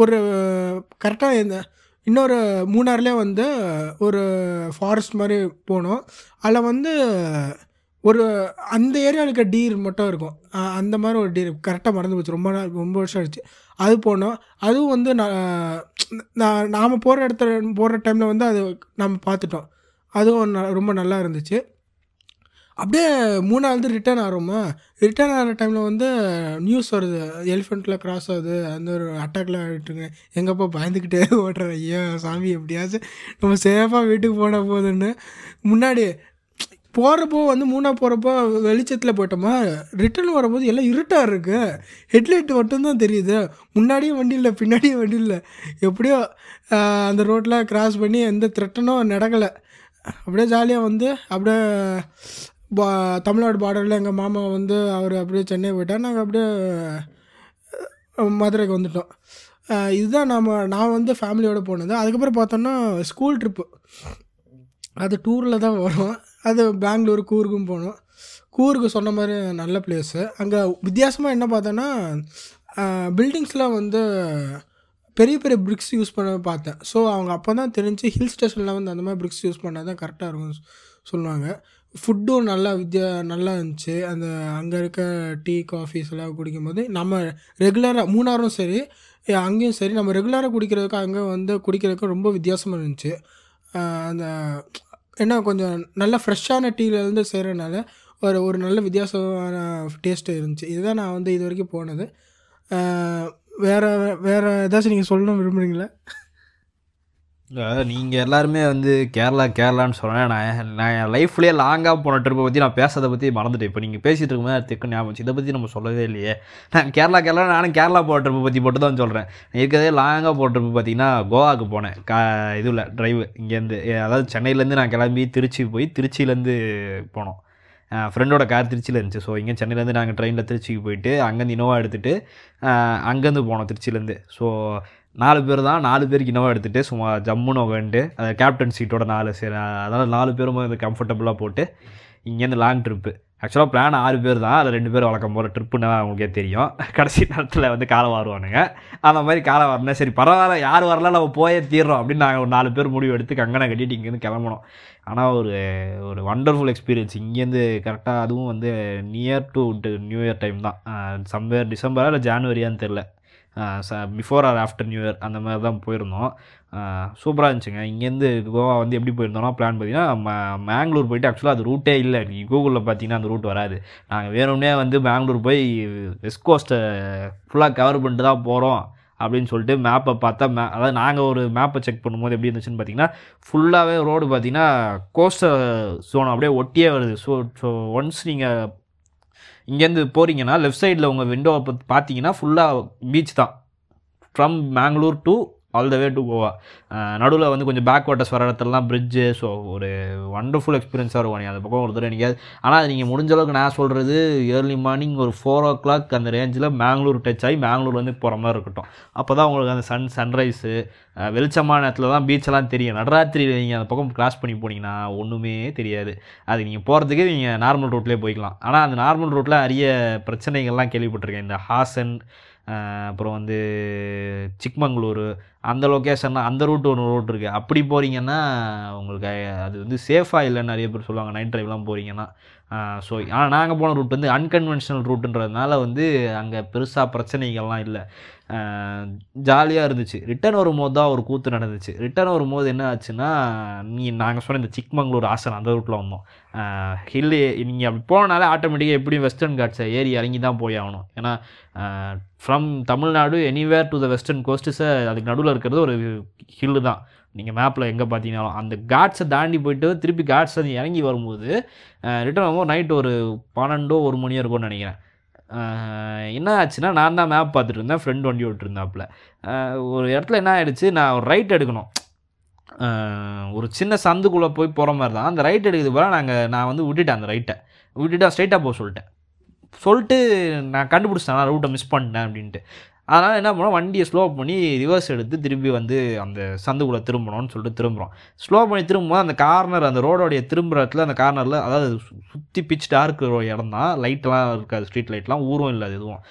ஒரு கரெக்டாக இந்த இன்னொரு மூணார்லேயே வந்து ஒரு ஃபாரஸ்ட் மாதிரி போனோம். அதில் வந்து ஒரு அந்த ஏரியாவில் இருக்க டீர் மட்டும் இருக்கும். அந்த மாதிரி ஒரு டீர் கரெக்டாக மறந்து போச்சு. ரொம்ப நாள் ரொம்ப வருஷம் ஆயிடுச்சு அது போனோம். அதுவும் வந்து நான் நாம் போகிற இடத்துல போகிற டைமில் வந்து அது நம்ம பார்த்துட்டோம். அதுவும் ரொம்ப நல்லா இருந்துச்சு. அப்படியே மூணாவது ரிட்டர்ன் ஆகிறோமா? ரிட்டர்ன் ஆகிற டைமில் வந்து நியூஸ் வருது. எலிஃபெண்ட்டில் கிராஸ் ஆகுது. அந்த ஒரு அட்டாக்ல ஆகிட்டுருங்க எங்கப்பா பயந்துக்கிட்டே ஓடுற? ஐயோ சாமி எப்படியாச்சும் நம்ம சேஃபாக வீட்டுக்கு போன போதுன்னு முன்னாடி போகிறப்போ வந்து மூணாக போகிறப்போ வெளிச்சத்தில் போயிட்டோமா? ரிட்டர்ன் வரும்போது எல்லாம் இருட்டாக இருக்குது ஹெட்லைட் மட்டும்தான் தெரியுது. முன்னாடியும் வண்டி இல்லை பின்னாடியும் வண்டி இல்லை. எப்படியோ அந்த ரோட்டில் கிராஸ் பண்ணி எந்த த்ரெட்டனும் நடக்கலை. அப்படியே ஜாலியாக வந்து அப்படியே பா தமிழ்நாடு பார்டரில் எங்கள் மாமா வந்து அவர் அப்படியே சென்னை போயிட்டார். நாங்கள் அப்படியே மதுரைக்கு வந்துட்டோம். இதுதான் நாம் நான் வந்து ஃபேமிலியோடு போனது. அதுக்கப்புறம் பார்த்தோன்னா ஸ்கூல் ட்ரிப்பு அது டூரில் தான் வரும் அது பெங்களூர் கூர்க்கும் போனோம். கூர்க்கு சொன்ன மாதிரி நல்ல பிளேஸு அங்கே வித்தியாசமாக என்ன பார்த்தோன்னா பில்டிங்ஸ்லாம் வந்து பெரிய பெரிய பிரிக்ஸ் யூஸ் பண்ண பார்த்தேன். ஸோ அவங்க அப்போ தான் தெரிஞ்சு ஹில் ஸ்டேஷனில் வந்து அந்த மாதிரி பிரிக்ஸ் யூஸ் பண்ணால் தான் கரெக்டாக இருக்கும் சொல்லுவாங்க. ஃபுட்டும் நல்லா வித்தியா நல்லா இருந்துச்சு. அந்த அங்கே இருக்க டீ காஃபிஸ் எல்லாம் குடிக்கும்போது நம்ம ரெகுலராக மூணாரும் சரி அங்கேயும் சரி நம்ம ரெகுலராக குடிக்கிறதுக்கு அங்கே வந்து குடிக்கிறதுக்கு ரொம்ப வித்தியாசமாக இருந்துச்சு. அந்த என்ன கொஞ்சம் நல்ல ஃப்ரெஷ்ஷான டீலேருந்து செய்கிறனால ஒரு ஒரு நல்ல வித்தியாசமான டேஸ்ட்டு இருந்துச்சு. இதுதான் நான் வந்து இது வரைக்கும் போனது. வேறு வேறு ஏதாச்சும் நீங்கள் சொல்லணும் விரும்புகிறீங்களா நீங்கள் எல்லாருமே வந்து கேரளா கேரளான்னு சொல்கிறேன் நான் நான் என் லைஃப்லேயே லாங்காக போன ட்ரிப்பை பற்றி நான் பேசுறதை பற்றி மறந்துட்டேன். இப்போ நீங்கள் பேசிகிட்டு இருக்கும்போது திக்கு ஞாபகம் இதை பற்றி நம்ம சொல்லவே இல்லையே. நான் கேரளா கேரளா நானும் கேரளா போன ட்ரிப்பை பற்றி மட்டும் தான் சொல்கிறேன் இருக்கிறதே லாங்காக போன ட்ரிப்பு பார்த்தீங்கன்னா கோவாக்கு போனேன். கா இதுவில் ட்ரைவு இங்கேருந்து அதாவது சென்னையிலேருந்து நான் கிளம்பி திருச்சி போய் திருச்சியிலேருந்து போனோம். ஃப்ரெண்டோட கார் திருச்சியில் இருந்துச்சு. ஸோ இங்கே சென்னையிலேருந்து நாங்கள் ட்ரெயினில் திருச்சிக்கு போயிட்டு அங்கேருந்து இனோவா எடுத்துகிட்டு அங்கேருந்து போனோம் திருச்சியிலேருந்து. ஸோ நாலு பேர் தான் நாலு பேருக்கு இன்னோவா எடுத்துகிட்டு சும்மா ஜம்முன்னு உகண்டு அந்த கேப்டன் சீட்டோட நாலு சரி அதனால் நாலு பேரும் இது கம்ஃபர்டபுளாக போட்டு இங்கேருந்து லாங் ட்ரிப்பு ஆக்சுவலாக பிளான் ஆறு பேர் தான் அதில் ரெண்டு பேர் வழக்கம் போகிற ட்ரிப்புன்னா அவங்களுக்கே தெரியும். கடைசி நேரத்தில் வந்து காலை வாருவானுங்க. அந்த மாதிரி காலை வரணும் சரி பரவாயில்ல யார் வரல நம்ம போயே தீர்றோம் அப்படின்னு நாங்கள் ஒரு நாலு பேர் முடிவு எடுத்து கங்கனை கட்டிட்டு இங்கேருந்து கிளம்பணும். ஆனால் ஒரு ஒரு வண்டர்ஃபுல் எக்ஸ்பீரியன்ஸ் இங்கேருந்து கரெக்டாக அதுவும் வந்து near to new year time தான். சம்வேர் டிசம்பரா இல்லை ஜான்வரியான்னு தெரில before or after new year அந்த மாதிரி தான் போயிருந்தோம். சூப்பராக இருந்துச்சுங்க. இங்கேருந்து கோவா வந்து எப்படி போயிருந்தோம்னா பிளான் பார்த்தீங்கன்னா ம- மேங்களூர் போயிட்டு ஆக்சுவலாக அது ரூட்டே இல்லை. நீங்கள் கூகுளில் பார்த்தீங்கன்னா அந்த ரூட் வராது. நாங்கள் வேணும்னே வந்து மேங்களூர் போய் வெஸ்ட் கோஸ்ட்டை ஃபுல்லாக கவர் பண்ணிட்டு தான் போகிறோம் அப்படின்னு சொல்லிட்டு மேப்பை பார்த்தா மே அதாவது நாங்கள் ஒரு மேப்பை செக் பண்ணும்போது எப்படி இருந்துச்சுன்னு பார்த்தீங்கன்னா ஃபுல்லாகவே ரோடு பார்த்தீங்கன்னா கோஸ்டல் ஜோன் அப்படியே ஒட்டியே வருது. ஸோ ஸோ ஒன்ஸ் நீங்கள் இங்கேருந்து போகிறீங்கன்னா லெஃப்ட் சைடில் உங்கள் விண்டோவை பார்த்தீங்கன்னா ஃபுல்லாக பீச் தான். From Mangalore to all the way to Goa நடுவில் வந்து கொஞ்சம் பேக் வாட்டர்ஸ் வர இடத்துலலாம் பிரிட்ஜு ஸோ ஒரு ஒண்டர்ஃபுல் எக்ஸ்பீரியன்ஸாக இருக்கும் நீங்கள் அந்த பக்கம் ஒரு தடவை நீங்கள் ஆனால் அது நீங்கள் முடிஞ்ச அளவுக்கு நான் சொல்கிறது ஏர்லி மார்னிங் ஒரு ஃபோர் ஓ கிளாக் அந்த ரேஞ்சில் மேங்களூர் டச் ஆகி மேங்களூர் வந்து போகிற மாதிரி இருக்கட்டும். அப்போ தான் உங்களுக்கு அந்த சன் சன்ரைஸு வெளிச்சமான இடத்துல தான் பீச்செல்லாம் தெரியும். நடராத்திரியில் நீங்கள் அந்த பக்கம் கிராஸ் பண்ணி போனீங்கன்னா ஒன்றுமே தெரியாது. அது நீங்கள் போகிறதுக்கு நீங்கள் நார்மல் ரூட்லேயே போய்க்கலாம். ஆனால் அந்த நார்மல் ரூட்டில் அரிய பிரச்சனைகள்லாம் கேள்விப்பட்டிருக்கேன். இந்த ஹாசன் அப்புறம் வந்து சிக்மங்களூர் அந்த லொக்கேஷன்லாம் அந்த ரூட் ஒன்று ரூட் இருக்குது அப்படி போகிறீங்கன்னா உங்களுக்கு அது வந்து சேஃபாக இல்லைன்னு நிறைய பேர் சொல்லுவாங்க. நைட் ட்ரைவ்லாம் போகிறீங்கன்னா ஸோ ஆனால் நாங்கள் போன ரூட் வந்து அன்கன்வென்ஷனல் ரூட்டுன்றதுனால வந்து அங்கே பெருசாக பிரச்சனைகள்லாம் இல்லை. ஜாலியாக இருந்துச்சு. ரிட்டர்ன் வரும்போது தான் ஒரு கூத்து நடந்துச்சு. ரிட்டர்ன் வரும்போது என்ன ஆச்சுன்னா நீ நாங்கள் சொன்ன இந்த சிக்மங்களூர் ஆசன் அந்த ரூட்டில் வந்தோம். ஹில்லு நீங்கள் அப்படி போனனாலே ஆட்டோமேட்டிக்காக எப்படியும் வெஸ்டர்ன் காட்ஸை ஏறி இறங்கி தான் போய் ஆகணும். ஏன்னா from Tamil Nadu anywhere to the western கோஸ்ட்ஸை அதுக்கு நடுவில் இருக்கிறது ஒரு ஹில்லு தான். நீங்கள் மேப்பில் எங்கே பார்த்தீங்கன்னாலும் அந்த காட்ஸை தாண்டி போயிட்டு திருப்பி காட்ஸ் அது இறங்கி வரும்போது ரிட்டர்ன் வரும்போது நைட் ஒரு பன்னெண்டோ ஒரு மணியோ இருக்கும்னு நினைக்கிறேன். என்ன ஆச்சுன்னா நான் தான் மேப் பார்த்துட்டு இருந்தேன் ஃப்ரெண்ட் வண்டி ஓட்டிருந்தாப்புல ஒரு இடத்துல என்ன ஆயிடுச்சு நான் ஒரு ரைட் எடுக்கணும். ஒரு சின்ன சந்துக்குள்ளே போய் போகிற மாதிரி தான். அந்த ரைட் எடுக்கிறது போல நாங்கள் நான் வந்து விட்டுட்டேன் அந்த ரைட்டை விட்டுட்டு ஸ்ட்ரைட்டாக போக சொல்லிட்டேன். சொல்லிட்டு நான் கண்டுபிடிச்சிட்டேன் நான் ரூட்டை மிஸ் பண்ணிட்டேன் அப்படின்ட்டு. அதனால் என்ன பண்ணோம் வண்டியை ஸ்லோ பண்ணி ரிவர்ஸ் எடுத்து திரும்பி வந்து அந்த சந்துக்குள்ளே திரும்பணும்னு சொல்லிட்டு திரும்புகிறோம் ஸ்லோ பண்ணி திரும்பும்போது அந்த கார்னர் அந்த ரோடோடைய திரும்புகிற இடத்துல அந்த கார்னரில் அதாவது சுற்றி பிச் டார்க் இடம் தான். லைட்லாம் இருக்காது ஸ்ட்ரீட் லைட்லாம் ஊரும் இல்லை அது எதுவும்.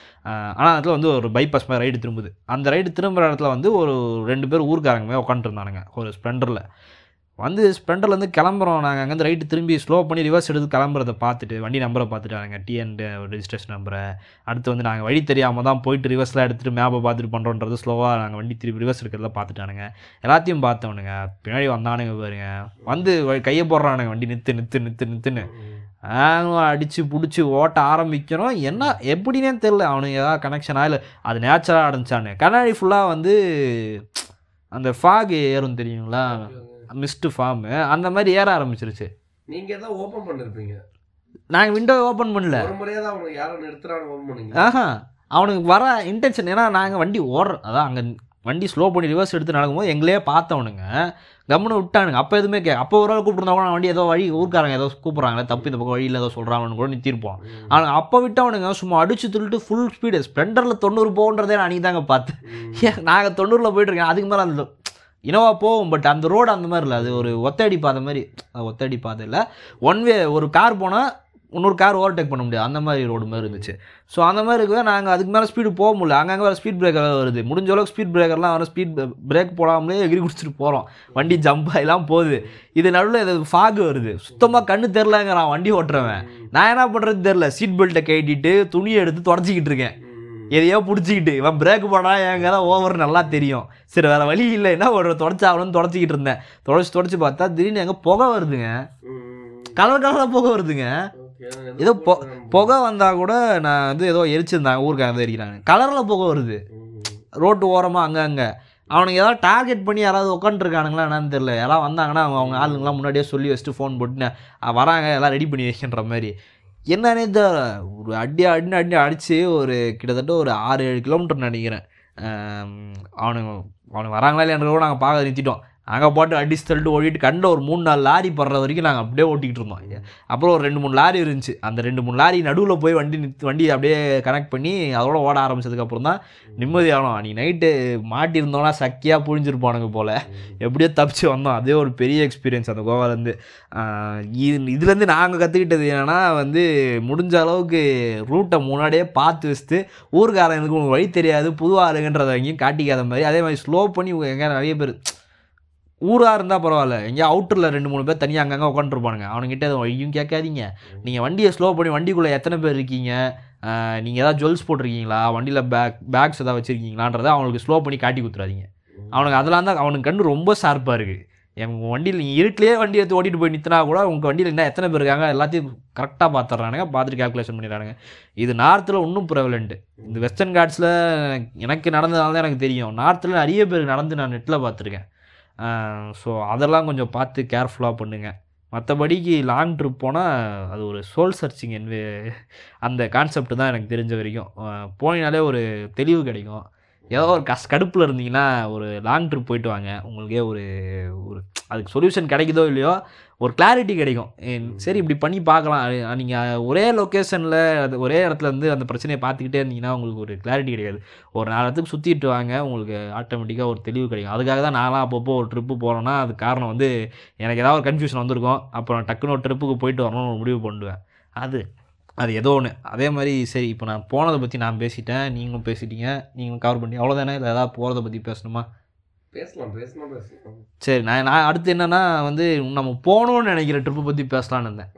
ஆனால் அதில் வந்து ஒரு பைபாஸ் மாதிரி ரைடு திரும்புது. அந்த ரைடு திரும்புகிற இடத்துல வந்து ஒரு ரெண்டு பேர் ஊருக்காரங்க மாதிரி உட்காந்துருந்தானுங்க ஒரு ஸ்ப்ளெண்டரில் வந்து ஸ்ப்ளெண்டர்லேருந்து கிளம்புறோம். நாங்கள் அங்கேருந்து ரைட்டு திரும்பி ஸ்லோ பண்ணி ரிவர்ஸ் எடுத்து கிளம்புறத பார்த்துட்டு வண்டி நம்பரை பார்த்துட்டாங்க டிஎன் ரிஜிஸ்ட்ரேஷன் நம்பரை அடுத்து வந்து நாங்கள் வழி தெரியாமல் தான் போயிட்டு ரிவர்ஸ்லாம் எடுத்துகிட்டு மேப்பை பார்த்துட்டு பண்ணுறோன்றது ஸ்லோவாக நாங்கள் வண்டி திருப்பி ரிவர்ஸ் எடுக்கிறத பார்த்துட்டானுங்க. எல்லாத்தையும் பார்த்தவனுங்க. பின்னாடி வந்தானுங்க பாருங்க. வந்து கையை போடுறானுங்க. வண்டி நிற்று நிற்று நிற்று நிறுத்துன்னு நாங்களும் அடித்து பிடிச்சி ஓட்ட ஆரம்பிக்கிறோம். என்ன எப்படின்னே தெரில அவனுக்கு ஏதாவது கனெக்ஷனாக இல்லை. அது நேச்சராக அடைஞ்சானு கண்ணாடி ஃபுல்லாக வந்து அந்த ஃபாக் ஏறும் தெரியுங்களா? மிஸ்டு ஃபார்மு அந்த மாதிரி ஏற ஆரம்பிச்சிருச்சு. நீங்கள் தான் ஓப்பன் பண்ணிருப்பீங்க. நாங்கள் விண்டோ ஓப்பன் பண்ணல. ஒரு முறையாக தான் அவனுக்கு யாரும் நிறுத்துறான்னு ஓப்பன் பண்ணீங்க. ஆஹா. அவனுக்கு வர இன்டென்ஷன் ஏன்னா நாங்கள் வண்டி ஓடுறோம் அதான் அங்கே வண்டி ஸ்லோ பண்ணி ரிவர்ஸ் எடுத்து நடக்கும்போது எங்களே பார்த்தவனுங்க. கம்முன்னு விட்டானுங்க. அப்போ எதுவுமே கே அப்போ ஒரு ஆள் கூப்பிட்டுருந்தா கூட நான் வண்டி ஏதோ வழி ஊர்க்காரங்க ஏதோ கூப்பிட்றாங்களே தப்பு இந்த பக்கம் வழியில் ஏதோ சொல்கிறாங்கன்னு கூட நிறுத்திருப்போம் ஆனால் அப்போ விட்டவனுங்க சும்மா அடிச்சு துள்ளிட்டு ஃபுல் ஸ்பீடு ஸ்ப்ளெண்டரில் தொண்ணூறு போகன்றதே நான் அன்றைக்கி தாங்க பார்த்தேன் ஏன் நாங்கள் தொண்ணூறில் போயிட்டுருக்கேன் அதுக்கு மேலே அந்த இனோவா போகும் பட் அந்த ரோடு அந்த மாதிரி இல்லை. அது ஒரு ஒத்தடி பாதை மாதிரி. ஒத்தடி பாதை இல்லை. ஒன் வே ஒரு கார் போனால் இன்னொரு கார் ஓவர்டேக் பண்ண முடியாது. அந்த மாதிரி ரோடு மாதிரி இருந்துச்சு. ஸோ அந்த மாதிரி இருக்கவே நாங்கள் அதுக்கு மேலே ஸ்பீடு போக முடியல. அங்கங்கே வேறு ஸ்பீட் பிரேக்கர் வருது. முடிஞ்ச அளவுக்கு ஸ்பீட் பிரேக்கர்லாம் வர ஸ்பீட் பிரேக் போடாமலே எகிரி குடிச்சிட்டு போகிறோம் வண்டி ஜம்ப் ஆகிலாம் போகுது. இது நடுவில் இது ஃபாக் வருது. சுத்தமாக கண்ணு தெரிலங்கிறான் வண்டி ஓட்டுறவன். நான் என்ன பண்ணுறது தெரில சீட் பெல்ட்டை கட்டிட்டு துணியை எடுத்து தொடச்சிக்கிட்டு இருக்கேன். எதையோ பிடிச்சிக்கிட்டு இவன் பிரேக் போனா எங்க தான் ஓவர் நல்லா தெரியும். சரி வேறு வழி இல்லை. என்ன ஒரு தொடச்சாகணும்னு தொடச்சிக்கிட்டு இருந்தேன். தொடச்சி தொடச்சி பார்த்தா திடீர்னு எங்கே புகை வருதுங்க. கலர் கலராக புகை வருதுங்க. ஏதோ பொ புகை வந்தால் கூட நான் வந்து ஏதோ எரிச்சிருந்தாங்க ஊருக்காக எரிக்கிறாங்க. கலரில் புகை வருது. ரோட்டு ஓரமாக அங்கே அங்கே. அவனுங்க ஏதாவது டார்கெட் பண்ணி யாராவது உட்காந்துருக்கானுங்களா என்னன்னு தெரியல. யாராவது வந்தாங்கன்னா அவங்க அவங்க ஆளுங்களாம் முன்னாடியே சொல்லி வச்சுட்டு ஃபோன் போட்டு "அஹ், வராங்க எல்லாம் ரெடி பண்ணி வைக்கின்ற மாதிரி. என்னன்னே தெரியல ஒரு அடி அடின்னு அடி அடித்து ஒரு கிட்டத்தட்ட ஒரு ஆறு ஏழு கிலோமீட்டர் நினைக்கிறேன். அவனுங்க அவனுங்க வராங்களா இல்லையான்ற கூட நாங்கள் பார்க்க நிறுத்திட்டோம். அங்கே போட்டு அடிச்சு தள்ளிட்டு ஓடிட்டு கண்ட ஒரு மூணு நாலு லாரி படுற வரைக்கும் நாங்கள் அப்படியே ஓட்டிக்கிட்டு இருந்தோம். அப்புறம் ஒரு ரெண்டு மூணு லாரி இருந்துச்சு. அந்த ரெண்டு மூணு லாரி நடுவில் போய் வண்டி நிறுத்து வண்டி அப்படியே கனெக்ட் பண்ணி அதோட ஓட ஆரம்பித்ததுக்கப்புறம் தான் நிம்மதியானோம் அன்றைக்கி நைட்டு மாட்டியிருந்தோன்னா சக்கியாக புழிஞ்சிருப்பானுங்க போல். எப்படியோ தப்பிச்சு வந்தோம். அதே ஒரு பெரிய எக்ஸ்பீரியன்ஸ் அந்த கோவாலேருந்து. இது இதுலேருந்து நாங்கள் கற்றுக்கிட்டது என்னென்னா வந்து முடிஞ்ச அளவுக்கு ரூட்டை முன்னாடியே பார்த்து வச்சுட்டு ஊருக்காரங்களுக்கு உங்களுக்கு வழி தெரியாது புது ஆளுங்கன்றதை எங்கேயும் காட்டிக்காத மாதிரி அதே மாதிரி ஸ்லோ பண்ணி எங்கே நிறைய பேர் ஊராக இருந்தால் பரவாயில்ல. எங்கேயா அவுட்டரில் ரெண்டு மூணு பேர் தனியாக அங்கங்கே உட்காந்துருப்பானுங்க அவனுங்கிட்ட எதுவும் ஐயும் கேட்காதீங்க. நீங்கள் வண்டியை ஸ்லோ பண்ணி வண்டிக்குள்ளே எத்தனை பேர் இருக்கீங்க? நீங்கள் ஏதாவது ஜுவல்ஸ் போட்டிருக்கீங்களா? வண்டியில் பேக் பேக்ஸ் ஏதாவது வச்சுருக்கீங்களான்றதை அவனுக்கு ஸ்லோ பண்ணி காட்டி கொடுத்துறாதீங்க. அவனுக்கு அதெல்லாம் தான் அவனுக்கு கண்ணு ரொம்ப ஷார்ப்பாக இருக்குது என் வண்டியில் நீங்கள் இருட்டிலே வண்டி எடுத்து ஓட்டிட்டு போய் நிறுத்தினா கூட உங்கள் வண்டியில் என்ன எத்தனை பேர் இருக்காங்க எல்லாத்தையும் கரெக்டாக பார்த்துட்றானுங்க பார்த்துட்டு கேல்குலேஷன் பண்ணிடுறானுங்க. இது நார்த்தில் இன்னும் ப்ரெவலண்ட்டு இந்த வெஸ்டர்ன் காட்ஸில் எனக்கு நடந்ததுனால தான் எனக்கு தெரியும். நார்த்தில் நிறைய பேர் நடந்து நான் நெட்டில் பார்த்துருக்கேன் ஸோ அதெல்லாம் கொஞ்சம் பார்த்து கேர்ஃபுல்லாக பண்ணுங்கள் மற்றபடிக்கு லாங் ட்ரிப் போனால் அது ஒரு சோல் சர்ச்சிங் என்வே அந்த கான்செப்ட் தான் எனக்கு தெரிஞ்ச வரைக்கும். போனீங்கனாலே ஒரு தெளிவு கிடைக்கும். ஏதோ ஒரு கஷ் கடுப்பில் இருந்தீங்கன்னா ஒரு லாங் ட்ரிப் போயிட்டு வாங்க. உங்களுக்கே ஒரு ஒரு அதுக்கு சொல்யூஷன் கிடைக்குதோ இல்லையோ ஒரு கிளாரிட்டி கிடைக்கும். சரி இப்படி பண்ணி பார்க்கலாம். நீங்கள் ஒரே லொக்கேஷனில் அது ஒரே இடத்துல இருந்து அந்த பிரச்சனையை பார்த்துக்கிட்டே இருந்தீங்கன்னா உங்களுக்கு ஒரு கிளாரிட்டி கிடைக்காது ஒரு நாலு இடத்துக்கு சுற்றிட்டு வாங்க உங்களுக்கு ஆட்டோமேட்டிக்காக ஒரு தெளிவு கிடைக்கும். அதுக்காக தான் நான்லாம் அப்பப்போ ஒரு ட்ரிப்பு போகிறேன்னா அது காரணம் வந்து எனக்கு ஏதாவது ஒரு கன்ஃபியூஷன் வந்திருக்கும். அப்புறம் டக்குன்னு ஒரு ட்ரிப்புக்கு போயிட்டு வரணும்னு ஒரு முடிவு பண்ணுவேன். அது அது ஏதோ ஒன்று அதே மாதிரி சரி இப்போ நான் போனதை பற்றி நான் பேசிட்டேன் நீங்களும் பேசிட்டீங்க நீங்களும் கவர் பண்ணி அவ்வளோதானே இல்லை ஏதாவது போகிறத பற்றி பேசணுமா? பேசலாம் பேசலாம் பேசலாம். சரி நான் நான் அடுத்து என்னன்னா வந்து நம்ம போகணும்னு நினைக்கிற ட்ரிப்பை பற்றி பேசலான்னு இருந்தேன்.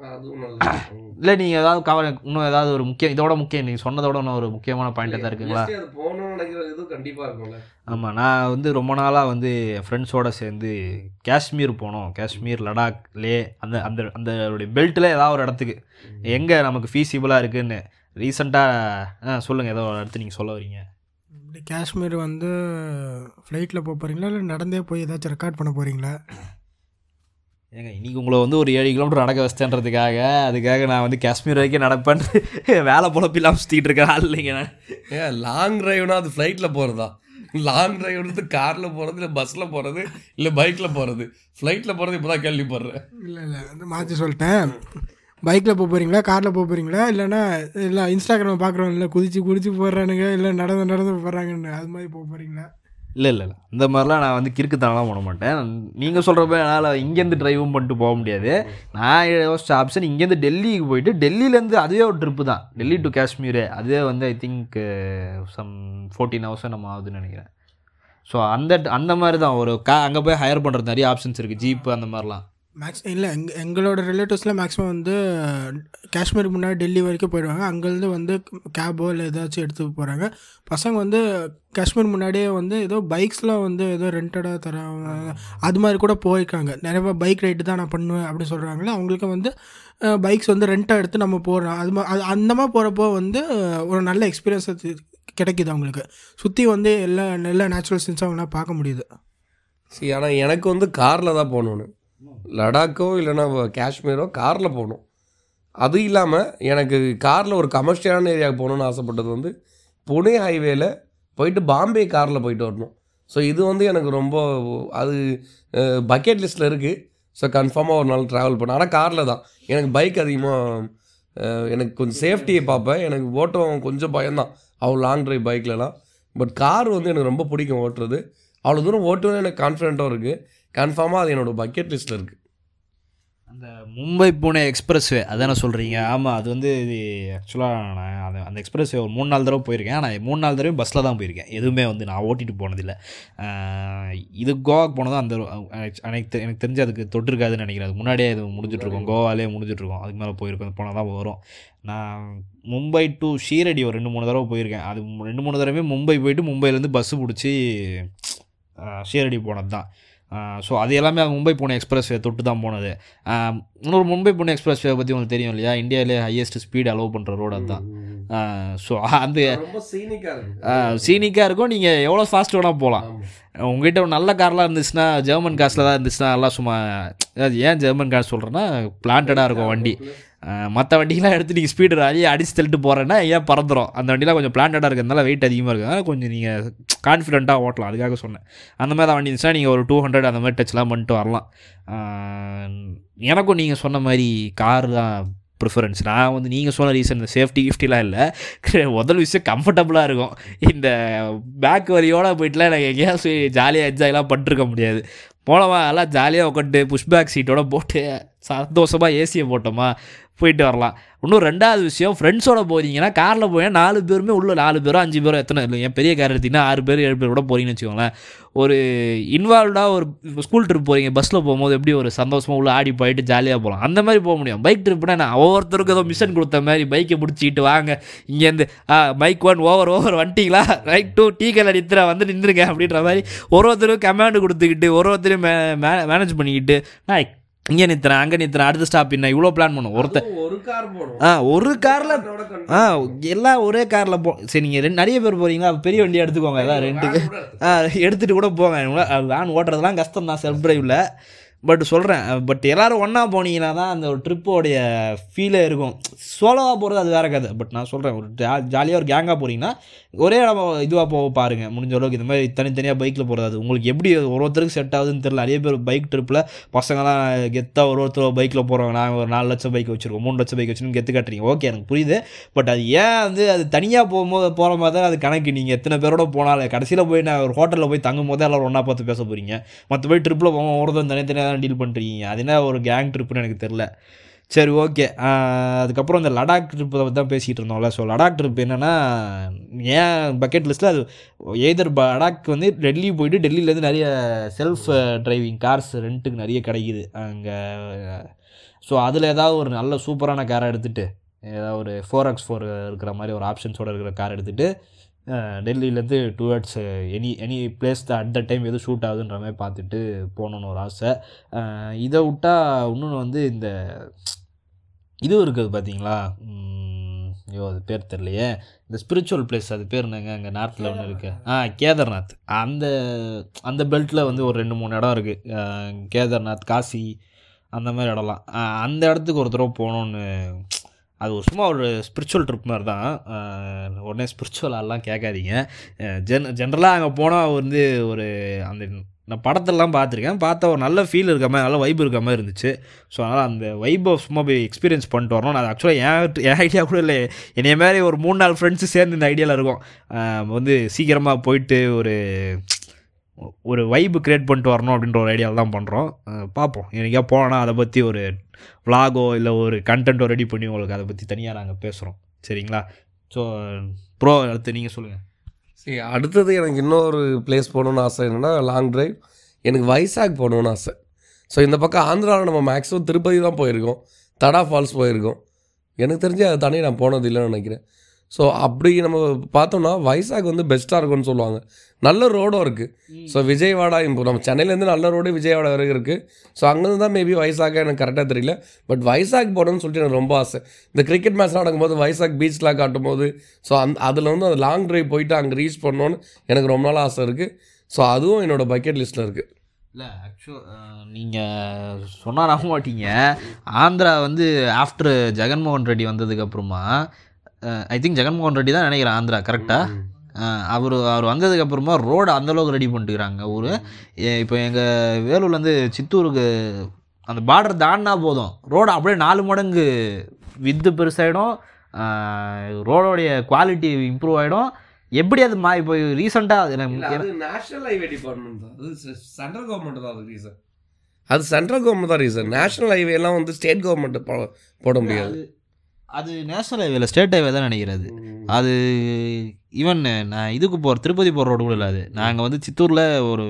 இல்லை நீங்கள் ஏதாவது கவர் இன்னும் ஏதாவது ஒரு முக்கியம் இதோட முக்கியம் நீங்கள் சொன்னதோட இன்னும் ஒரு முக்கியமான பாயிண்ட் தான் இருக்குங்களா? போகணும்னு நினைக்கிற இது கண்டிப்பா இருக்கும்ல. ஆமாம் நான் வந்து ரொம்ப நாளாக வந்து ஃப்ரெண்ட்ஸோடு சேர்ந்து காஷ்மீர் போனோம். காஷ்மீர் லடாக் லே அந்த அந்த அந்த பெல்ட்டில் ஏதாவது ஒரு இடத்துக்கு. எங்கே நமக்கு ஃபீஸிபிளாக இருக்குன்னு. ரீசெண்டாக சொல்லுங்கள் ஏதோ ஒரு இடத்து நீங்கள் சொல்ல வரீங்க. இப்படி காஷ்மீர் வந்து ஃப்ளைட்டில் போக போகிறீங்களா இல்லை நடந்தே போய் ஏதாச்சும் ரெக்கார்ட் பண்ண போகிறீங்களா ஏங்க இன்றைக்கி உங்களை வந்து ஒரு ஏழு கிலோமீட்டர் நடக்க வச்சிட்டேன்றதுக்காக அதுக்காக நான் வந்து காஷ்மீர் வரைக்கும் நடப்பேன் வேலை பொழப்பில்லாம் சுற்றிட்டு இருக்கேன். ஆள் இல்லைங்க ஏன் லாங் டிரைவ்னா அது ஃப்ளைட்டில் போகிறதா லாங் டிரைவ் வந்து காரில் போகிறது இல்லை பஸ்ஸில் போகிறது இல்லை பைக்கில் போகிறது ஃப்ளைட்டில் போகிறது இப்போ தான் கேள்விப்படுறேன். இல்லை இல்லை வந்து மாற்றி சொல்லிட்டேன். பைக்கில் போக போகிறீங்களா காரில் போக போகிறீங்களா இல்லைன்னா இல்லை இன்ஸ்டாகிராம் பார்க்குறோம் இல்லை குதிச்சு குதிச்சு போடுறானுங்க இல்லை நடந்து நடந்து போடுறாங்கன்னு அது மாதிரி போக போகிறீங்களா இல்லை இல்லை இல்லை. இந்த மாதிரிலாம் நான் வந்து கிறுக்குத்தனலாம் போட மாட்டேன். நீங்கள் சொல்கிறப்ப என்னால் இங்கேருந்து ட்ரைவும் பண்ணிட்டு போக முடியாது. நான் யோசிச்ச ஆப்ஷன் இங்கேருந்து டெல்லிக்கு போயிட்டு டெல்லியிலேருந்து அதுவே ஒரு ட்ரிப்பு தான். டெல்லி டு காஷ்மீர். அதுவே வந்து I think some fourteen hours நம்ம ஆகுதுன்னு நினைக்கிறேன். ஸோ அந்த அந்த மாதிரி தான். ஒரு கா அங்கே போய் ஹையர் பண்ணுறது நிறைய ஆப்ஷன்ஸ் இருக்குது ஜீப்பு அந்த மாதிரிலாம். மேக்ஸ் இல்லை எங் எங்களோட ரிலேட்டிவ்ஸில் மேக்ஸிமம் வந்து காஷ்மீர் முன்னாடி டெல்லி வரைக்கும் போயிடுவாங்க அங்கேருந்து வந்து கேபோ இல்லை ஏதாச்சும் எடுத்து போகிறாங்க பசங்க வந்து காஷ்மீர் முன்னாடியே வந்து ஏதோ பைக்ஸ்லாம் வந்து ஏதோ ரெண்டடாக தராங்க. அது மாதிரி கூட போயிருக்காங்க. நிறைய பைக் ரைடு தான் நான் பண்ணுவேன் அப்படின்னு சொல்கிறாங்களே அவங்களுக்கு வந்து பைக்ஸ் வந்து ரெண்ட்டாக எடுத்து நம்ம போடுறோம். அது மா அது அந்த மாதிரி போகிறப்போ வந்து ஒரு நல்ல எக்ஸ்பீரியன்ஸ் கிடைக்குது அவங்களுக்கு. சுற்றி வந்து எல்லா நல்ல நேச்சுரல் சீன்ஸும் அவங்களாம் பார்க்க முடியுது. சரி ஆனால் எனக்கு வந்து காரில் தான் போகணுன்னு லடாக்கோ இல்லைன்னா காஷ்மீரோ காரில் போகணும். அது இல்லாமல் எனக்கு காரில் ஒரு கமர்ஷியலான ஏரியாவுக்கு போகணுன்னு ஆசைப்பட்டது வந்து புனே ஹைவேல போயிட்டு பாம்பே காரில் போயிட்டு வரணும். ஸோ இது வந்து எனக்கு ரொம்ப அது பக்கெட் லிஸ்ட்டில் இருக்குது ஸோ கன்ஃபார்மாக ஒரு நாள் ட்ராவல் பண்ணேன் ஆனால் காரில் தான். எனக்கு பைக் அதிகமாக எனக்கு கொஞ்சம் சேஃப்டியை பார்ப்பேன். எனக்கு ஓட்டம் கொஞ்சம் பயம்தான். அவ்வளோ லாங் டிரைவ் பைக்லலாம் பட் கார் வந்து எனக்கு ரொம்ப பிடிக்கும் ஓட்டுறது. அவ்வளோ தூரம் ஓட்டுவேன் எனக்கு கான்ஃபிடென்ட்டாக இருக்குது கன்ஃபார்மாக அது என்னோடய பக்கெட் லிஸ்ட்டில் இருக்குது அந்த மும்பை புனே எக்ஸ்பிரஸ்வே அதானே சொல்கிறீங்க ஆமாம் அது வந்து இது ஆக்சுவலாக நான் அந்த அந்த எக்ஸ்பிரஸ்வே ஒரு மூணு நாலு தடவை போயிருக்கேன். ஆனால் மூணு நாலு தடவை பஸ்ஸில் தான் போயிருக்கேன். எதுவுமே வந்து நான் ஓட்டிட்டு போனதில்லை. இது கோவாக்கு போனதும் அந்த எனக்கு எனக்கு தெரிஞ்சு அதுக்கு தொட்டிருக்காதுன்னு நினைக்கிறேன். அது முன்னாடியே இது முடிஞ்சிட்ருக்கோம். கோவாலே முடிஞ்சிட்ருக்கோம். அதுக்கு மேலே போயிருக்கோம். போனால் தான் வரும். நான் மும்பை டு ஷீரடி ஒரு ரெண்டு மூணு தடவை போயிருக்கேன். அது ரெண்டு மூணு தடவை மும்பை போயிட்டு மும்பையிலேருந்து பஸ்ஸு பிடிச்சி ஷீரடி போனது தான் ஸோ அது எல்லாமே மும்பை புனே எக்ஸ்பிரஸ் வே தொட்டு தான் போனது இன்னொரு மும்பை புனே எக்ஸ்பிரஸ் வே பற்றி உங்களுக்கு தெரியும் இல்லையா? இந்தியாவிலே ஹையஸ்ட் ஸ்பீட் அலோவ் பண்ணுற ரோடு அதுதான். ஸோ அந்த சீனிக்காக இருக்கும். நீங்கள் எவ்வளோ ஃபாஸ்ட் வேணால் போகலாம் உங்ககிட்ட ஒரு நல்ல கார்லாம் இருந்துச்சுன்னா ஜெர்மன் காசில் தான் இருந்துச்சுன்னா எல்லாம் சும்மா ஏன் ஜெர்மன் கார் சொல்கிறேன்னா பிளான்டடாக இருக்கும் வண்டி. மற்ற வண்டிலாம் எடுத்து நீங்கள் ஸ்பீடு அழிய அடிச்சு தள்ளிட்டு போகிறேன்னா ஏன் பறந்துடும் அந்த வண்டிலாம் கொஞ்சம் பிளான்டடாக இருக்கிறதுனால வெயிட் அதிகமாக இருக்கிறதுனால கொஞ்சம் நீங்கள் கான்ஃபிடென்ட்டாக ஓட்டலாம். அதுக்காக சொன்னேன். அந்த மாதிரி தான் வண்டி இருந்துச்சுன்னா நீங்கள் ஒரு டூ ஹண்ட்ரட் அந்த மாதிரி டச்லாம் பண்ணிட்டு வரலாம். எனக்கும் நீங்கள் சொன்ன மாதிரி கார் தான் ப்ரிஃபரன்ஸ் நான் வந்து நீங்கள் சொன்ன ரீசன் இந்த சேஃப்டி கிஃப்டிலாம் இல்லை. முதல் விஷயம் கம்ஃபர்டபுளாக இருக்கும். இந்த பேக் வரியோடு போயிட்டுலாம் எனக்கு எங்கேயாவது ஜாலியாக என்ஜாய்லாம் பண்ணிருக்க முடியாது. போனவா எல்லாம் ஜாலியாக உட்காந்து புஷ் பேக் சீட்டோட போட்டு சந்தோஷமாக ஏசியை போட்டோமா? போயிட்டு வரலாம். இன்னும் ரெண்டாவது விஷயம் ஃப்ரெண்ட்ஸோட போகிறீங்கன்னா காரில் போய் நாலு பேருமே உள்ள நாலு பேரோ அஞ்சு பேரோ எத்தனை இல்லை என் பெரிய கார் எடுத்திங்கன்னா ஆறு பேர் ஏழு பேர் கூட போகிறீங்கன்னு வச்சுக்கோங்களேன். ஒரு இன்வால்வ்டாக ஒரு ஸ்கூல் ட்ரிப் போகிறீங்க பஸ்ஸில் போகும்போது எப்படி ஒரு சந்தோஷமாக உள்ள ஆடி போயிட்டு ஜாலியாக போகலாம் அந்த மாதிரி போக முடியும். பைக் ட்ரிப்னா நான் ஒவ்வொருத்தருக்கும் ஏதோ மிஷன் கொடுத்த மாதிரி பைக்கை பிடிச்சிக்கிட்டு வாங்க. இங்கேருந்து ஆ பைக் ஒன் ஓவர் ஓவர் வந்துட்டீங்களா? ரைட் டூ டீ கல் அடித்துற வந்து நின்றுங்க அப்படின்ற மாதிரி ஒரு ஒருத்தரும் கமாண்டு கொடுத்துக்கிட்டு ஒரு ஒருத்தரும் மே மேனேஜ் பண்ணிக்கிட்டு நான் இங்கே நிறுத்துறேன் அங்கே நிறுத்துறேன் அடுத்த ஸ்டாப் என்ன? இவ்வளோ பிளான் பண்ணும். ஒருத்தர் ஒரு கார் ஆ ஒரு காரில் ஆ எல்லாம் ஒரே காரில் போ சரி நீங்கள் ரெண்டு நிறைய பேர் போகிறீங்களா பெரிய வண்டி எடுத்துக்கோங்க எல்லாம் ரெண்டுக்கு. ஆ எடுத்துகிட்டு கூட போங்க. வேன் ஓட்டுறதுலாம் கஷ்டம் தான் செல்ஃப் டிரைவில் பட் சொல்கிறேன் பட் எல்லோரும் ஒன்றா போனீங்கன்னா தான் அந்த ஒரு ட்ரிப்போடைய ஃபீலே இருக்கும். சோலோவாக போகிறது அது வேறு கதை. பட் நான் சொல்கிறேன் ஒரு ஜா ஜாலியாக ஒரு கேங்காக போகிறீங்கன்னா ஒரே இடம் இதுவாக போக பாருங்கள் முடிஞ்ச அளவுக்கு இந்த மாதிரி தனித்தனியாக பைக்கில் போகிறது அது. உங்களுக்கு எப்படி ஒரு ஒருத்தருக்கு செட் ஆகுதுன்னு தெரியல. நிறைய பேர் பைக் ட்ரிப்பில் பசங்களாம் கெத்தாக ஒரு ஒருத்தர் பைக்கில் போகிறவங்க நாங்கள் ஒரு நாலு லட்சம் பைக் வச்சுருக்கோம். மூணு லட்சம் பைக் வச்சுருக்கோம் கெத்து காட்டுறீங்க. ஓகே எனக்கு புரியுது. பட் அது ஏன் வந்து அது தனியாக போகும்போது போகிற மாதிரி தான் அது கணக்கு. நீங்கள் எத்தனை பேரோட போனாலும் கடைசியில் போய் நான் ஒரு ஹோட்டலில் போய் தங்கும் போதே எல்லோரும் ஒன்றா பார்த்து பேச போகிறீங்க மற்றபடி ட்ரிப்பில் போவோம் ஒருத்தன் தனித்தனியாக தான் டீல் பண்ணுறீங்க அது என்ன ஒரு கேங் ட்ரிப்புன்னு எனக்கு தெரில சரி ஓகே அதுக்கப்புறம் இந்த லடாக் ட்ரிப்பை பற்றி தான் பேசிகிட்டு இருந்தோம்ல. ஸோ லடாக் ட்ரிப் என்னென்னா ஏன் பக்கெட் லிஸ்ட்டில் அது எய்தர் லடாக் வந்து டெல்லி போயிட்டு டெல்லியிலேருந்து நிறைய செல்ஃப் டிரைவிங் கார்ஸ் ரெண்ட்டுக்கு நிறைய கிடைக்குது. அங்கே ஸோ அதில் ஏதாவது ஒரு நல்ல சூப்பரான காரை எடுத்துகிட்டு ஏதாவது ஒரு ஃபோர் எக்ஸ் ஃபோர் இருக்கிற மாதிரி ஒரு ஆப்ஷன்ஸோடு இருக்கிற கார் எடுத்துகிட்டு டெல்லியிலேருந்து towards any any place the at the time எதுவும் ஷூட் ஆகுதுன்ற மாதிரி பார்த்துட்டு போகணுன்னு ஒரு ஆசை. இதை விட்டால் இன்னொன்று வந்து இந்த இது இருக்குது பார்த்தீங்களா? ஐயோ அது பேர் தெரியலையே. இந்த ஸ்பிரிச்சுவல் பிளேஸ் அது பேர் என்னங்க? அங்கே நார்த்தில் ஒன்று இருக்குது ஆ கேதார்நாத். அந்த அந்த பெல்ட்டில் வந்து ஒரு ரெண்டு மூணு இடம் இருக்குது கேதார்நாத் காசி அந்த மாதிரி இடம்லாம். அந்த இடத்துக்கு ஒரு தடவை போகணுன்னு அது ஒரு சும்மா ஒரு ஸ்பிரிச்சுவல் ட்ரிப் மாதிரி தான் உடனே ஸ்பிரிச்சுவலாலாம் கேட்காதீங்க. ஜென் ஜென்ரலாக அங்கே போனால் வந்து ஒரு அந்த நான் படத்தெல்லாம் பார்த்துருக்கேன். பார்த்தா ஒரு நல்ல ஃபீல் இருக்க மாதிரி நல்ல வைப் இருக்க மாதிரி இருந்துச்சு. ஸோ அதனால் அந்த வைப்பை சும்மா போய் எக்ஸ்பீரியன்ஸ் பண்ணிட்டு வரணும். நான் ஆக்சுவலாக என் என் ஐடியா கூட இல்லை. என்னைய மாதிரி ஒரு மூணு நாலு ஃப்ரெண்ட்ஸு சேர்ந்து இந்த ஐடியாவில் இருக்கும். வந்து சீக்கிரமாக போயிட்டு ஒரு ஒரு வைப்பு க்ரியேட் பண்ணிட்டு வரணும் அப்படின்ற ஒரு ஐடியாவில் தான் பண்ணுறோம் பார்ப்போம். எனக்கே போனால் அதை பற்றி ஒரு விலாகோ இல்லை ஒரு கண்டென்ட்டோ ரெடி பண்ணி உங்களுக்கு அதை பற்றி தனியாக நாங்கள் பேசுகிறோம் சரிங்களா? ஸோ ப்ரோ அடுத்து நீங்கள் சொல்லுங்கள் சரி அடுத்தது எனக்கு இன்னொரு பிளேஸ் போகணுன்னு ஆசை என்னென்னா லாங் ட்ரைவ் எனக்கு வைசாக் போகணுன்னு ஆசை. ஸோ இந்த பக்கம் ஆந்திராவில் நம்ம மேக்ஸிமம் திருப்பதி தான் போயிருக்கோம். தடா ஃபால்ஸ் போயிருக்கோம். எனக்கு தெரிஞ்சு அது தனி நான் போனது இல்லைன்னு நினைக்கிறேன். ஸோ அப்படி நம்ம பார்த்தோம்னா வைசாக் வந்து பெஸ்ட்டாக இருக்கும்னு சொல்லுவாங்க. நல்ல ரோடும் இருக்குது ஸோ விஜயவாடா இப்போ நம்ம சென்னையிலேருந்து நல்ல ரோடு விஜயவாடா வரைக்கும் இருக்குது ஸோ அங்கேருந்து தான் மேபி வைசாக் எனக்கு கரெக்டாக தெரியல. பட் வைசாக் போகணும்னு சொல்லிட்டு எனக்கு ரொம்ப ஆசை. இந்த கிரிக்கெட் மேட்ச்லாம் நடக்கும்போது வைசாக் பீச்லாம் காட்டும் போது ஸோ அந்த அதில் வந்து அந்த லாங் ட்ரைவ் போயிட்டு அங்கே ரீச் பண்ணணும்னு எனக்கு ரொம்ப நாள் ஆசை இருக்குது ஸோ அதுவும் என்னோடய பக்கெட் லிஸ்ட்டில் இருக்குது இல்லை ஆக்சுவல் நீங்கள் சொன்னால் நம்ப மாட்டீங்க. ஆந்திரா வந்து ஆஃப்டர் ஜெகன்மோகன் ரெட்டி வந்ததுக்கப்புறமா ஐ திங்க் ஜெகன்மோகன் ரெட்டி தான் நினைக்கிறேன் ஆந்திரா கரெக்டாக அவர் அவர் வந்ததுக்கப்புறமா ரோடு அந்தளவுக்கு ரெடி பண்ணிட்டுக்கிறாங்க. ஊர் இப்போ எங்கள் வேலூர்லேருந்து சித்தூருக்கு அந்த பார்டர் தாண்டினா போதும். ரோடு அப்படியே நாலு மடங்கு வித்து பெருசாகிடும் ரோடோடைய குவாலிட்டி இம்ப்ரூவ் ஆகிடும் எப்படி அது மா இப்போ ரீசெண்டாக அது நேஷனல் ஹைவே டிபார்ட்மெண்ட் தான். அது சென்ட்ரல் கவர்மெண்ட் தான் அது ரீசன் அது சென்ட்ரல் கவர்மெண்ட் தான் ரீசன் நேஷனல் ஹைவே எல்லாம் வந்து ஸ்டேட் கவர்மெண்ட் போட முடியாது. அது நேஷனல் ஹைவேல ஸ்டேட் ஹைவே தான் நினைக்கிறது. அது ஈவன் நான் இதுக்கு போகிற திருப்பதி போகிற ரோடு கூட இல்லை அது. நாங்கள் வந்து சித்தூரில் ஒரு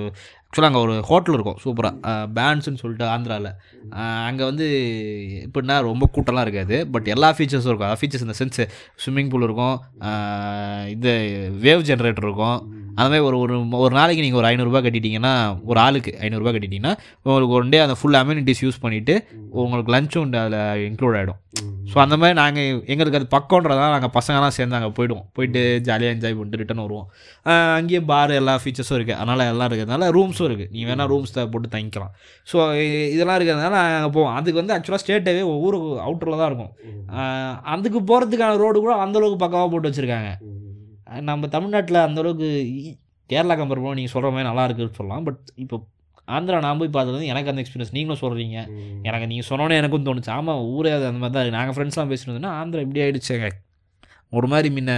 ஆக்சுவலாக அங்கே ஒரு ஹோட்டல் இருக்கும் சூப்பராக பேன்ஸ்னு சொல்லிட்டு ஆந்திராவில் அங்கே வந்து எப்படின்னா ரொம்ப கூட்டம்லாம் இருக்காது. பட் எல்லா ஃபீச்சர்ஸும் இருக்கும். ஃபீச்சர்ஸ் இந்த சென்ஸ் ஸ்விம்மிங் பூல் இருக்கும். இது வேவ் ஜென்ரேட்டர் இருக்கும். அந்த மாதிரி ஒரு ஒரு ஒரு நாளைக்கு நீங்கள் ஒரு ஐநூறுரூபா கட்டிட்டீங்கன்னா ஒரு ஆளுக்கு ஐநூறுரூபா கட்டிட்டீங்கன்னா உங்களுக்கு ஒன் டே அந்த ஃபுல் அம்யூனிட்டிஸ் யூஸ் பண்ணிவிட்டு உங்களுக்கு லஞ்சும் அதில் இன்க்ளூட் ஆகிடும் ஸோ அந்த மாதிரி நாங்கள் எங்களுக்கு அது பக்கம்ன்றதான் நாங்கள் பசங்களாம் சேர்ந்து அங்கே போயிடுவோம். போயிட்டு ஜாலியாக என்ஜாய் பண்ணிட்டு ரிட்டன் வருவோம். அங்கேயே பார் எல்லா ஃபீச்சர்ஸும் இருக்குது அதனால் எல்லாம் இருக்கிறதுனால ரூம்ஸும் இருக்குது நீ வேணால் ரூம்ஸ் போட்டு தங்கிக்கலாம். ஸோ இதெல்லாம் இருக்கிறதுனால நாங்கள் போவோம். அதுக்கு வந்து ஆக்சுவலாக ஸ்டேட்டவே ஊர் அவுட்டரில் தான் இருக்கும். அதுக்கு போகிறதுக்கான ரோடு கூட அந்தளவுக்கு பக்கமாக போட்டு வச்சுருக்காங்க. நம்ம தமிழ்நாட்டில் அந்தளவுக்கு கேரளா கம்பேர் பண்ண நீங்கள் சொல்கிற மாதிரி நல்லா இருக்குன்னு சொல்லலாம். பட் இப்போ ஆந்திரா நான் போய் பார்த்தது எனக்கு அந்த எக்ஸ்பீரியன்ஸ் நீங்களும் சொல்கிறீங்க எனக்கு நீங்கள் சொன்னோன்னே எனக்கும் தோணுச்சு. ஆமாம் ஊரே அது அந்த மாதிரி தான் நாங்கள் ஃப்ரெண்ட்ஸ்லாம் பேசினதுன்னா ஆந்திரா இப்படி ஆகிடுச்சுங்க ஒரு மாதிரி முன்ன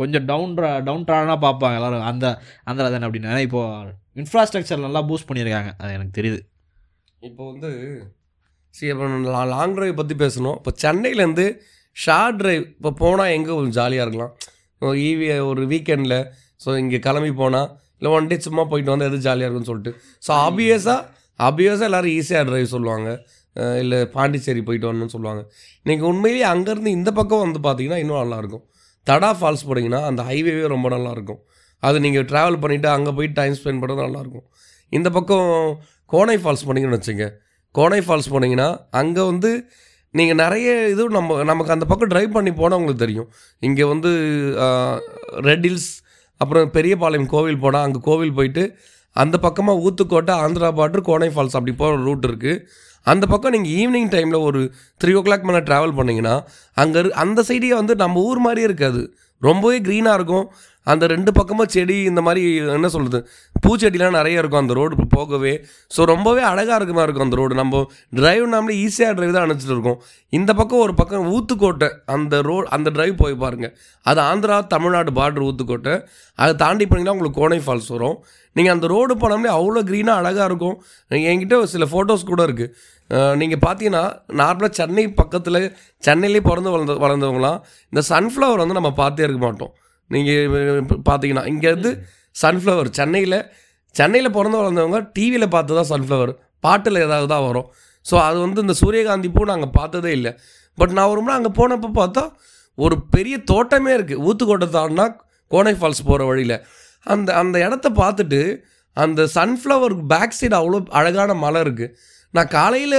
கொஞ்சம் டவுன் டவுன் ட்ரானாக பார்ப்பாங்க எல்லோரும். அந்த ஆந்திரா தானே அப்படின்னு. இப்போது இன்ஃப்ராஸ்ட்ரக்சர் நல்லா பூஸ்ட் பண்ணியிருக்காங்க. அது எனக்கு தெரியுது. இப்போ வந்து சரி இப்போ லாங் டிரைவ் பற்றி பேசணும். இப்போ சென்னையிலேருந்து ஷார்ட் டிரைவ் இப்போ போனால் எங்கே கொஞ்சம் ஜாலியாக இருக்கலாம்? ஈவி ஒரு வீக்கெண்டில் ஸோ இங்கே கிளம்பி போனால் இல்லை ஒன் டே சும்மா போயிட்டு வந்தால் எது ஜாலியாக இருக்கும்னு சொல்லிட்டு. ஸோ ஆப்வியஸாக ஆப்வியஸாக எல்லோரும் ஈஸியாக ட்ரைவ் சொல்லுவாங்க. இல்லை பாண்டிச்சேரி போயிட்டு வரணும்னு சொல்லுவாங்க. நீங்கள் உண்மையிலேயே அங்கேருந்து இந்த பக்கம் வந்து பார்த்தீங்கன்னா இன்னும் நல்லாயிருக்கும். தடா ஃபால்ஸ் போனீங்கன்னா அந்த ஹைவேவே ரொம்ப நல்லாயிருக்கும். அது நீங்கள் ட்ராவல் பண்ணிவிட்டு அங்கே போய் டைம் ஸ்பெண்ட் பண்ணுறது நல்லாயிருக்கும். இந்த பக்கம் கோனை ஃபால்ஸ் போனீங்கன்னு வச்சுங்க கோனை ஃபால்ஸ் போனீங்கன்னா அங்கே வந்து நீங்கள் நிறைய இது நம்ம நமக்கு அந்த பக்கம் ட்ரைவ் பண்ணி போனால் உங்களுக்கு தெரியும். இங்கே வந்து ரெட் ஹில்ஸ் அப்புறம் பெரியபாளையம் கோவில் போனால் அங்கே கோவில் போயிட்டு அந்த பக்கமாக ஊத்துக்கோட்டை ஆந்திரா பார்டர் கோனை ஃபால்ஸ் அப்படி போகிற ரூட் இருக்குது அந்த பக்கம் நீங்கள் ஈவினிங் டைமில் ஒரு த்ரீ ஓ கிளாக் மேலே ட்ராவல் பண்ணிங்கன்னா அங்கே அந்த சைடே வந்து நம்ம ஊர் மாதிரியே இருக்காது. ரொம்பவே க்ரீனாக இருக்கும். அந்த ரெண்டு பக்கமும் செடி இந்த மாதிரி என்ன சொல்கிறது பூச்செடிலாம் நிறைய இருக்கும் அந்த ரோடு போகவே. ஸோ ரொம்பவே அழகாக இருக்குமா இருக்கும் அந்த ரோடு நம்ம டிரைவ் நாமளே ஈஸியாக டிரைவ் தான் அணைச்சிட்டு இருக்கோம். இந்த பக்கம் ஒரு பக்கம் ஊத்துக்கோட்டை அந்த ரோடு அந்த டிரைவ் போய் பாருங்கள் அது ஆந்திரா தமிழ்நாடு பார்டர் ஊத்துக்கோட்டை. அதை தாண்டி போனீங்கன்னா உங்களுக்கு கோனை ஃபால்ஸ் வரும். நீங்கள் அந்த ரோடு போனோம்னே அவ்வளோ க்ரீனாக அழகாக இருக்கும். என்கிட்ட சில ஃபோட்டோஸ் கூட இருக்குது நீங்கள் பார்த்தீங்கன்னா நார்மலாக சென்னை பக்கத்தில் சென்னையிலே பிறந்து வளர்ந்த வளர்ந்தவங்களாம் இந்த சன்ஃப்ளவர் வந்து நம்ம பார்த்தே இருக்க மாட்டோம். நீங்கள் பார்த்தீங்கன்னா இங்கேருந்து சன்ஃப்ளவர் சென்னையில் சென்னையில் பிறந்து வளர்ந்தவங்க டிவியில் பார்த்து தான் சன்ஃப்ளவர் பாட்டில் ஏதாவது தான் வரும். ஸோ அது வந்து இந்த சூரியகாந்தி பூ நாங்கள் பார்த்ததே இல்லை. பட் நான் ஒரு முறை அங்கே போனப்போ பார்த்தா ஒரு பெரிய தோட்டமே இருக்குது ஊத்துக்கோட்டை தாண்டினா கோனை ஃபால்ஸ் போகிற வழியில். அந்த அந்த இடத்த பார்த்துட்டு அந்த சன்ஃப்ளவர் பேக் சைடு அவ்வளோ அழகான மலை இருக்குது நான் காலையில்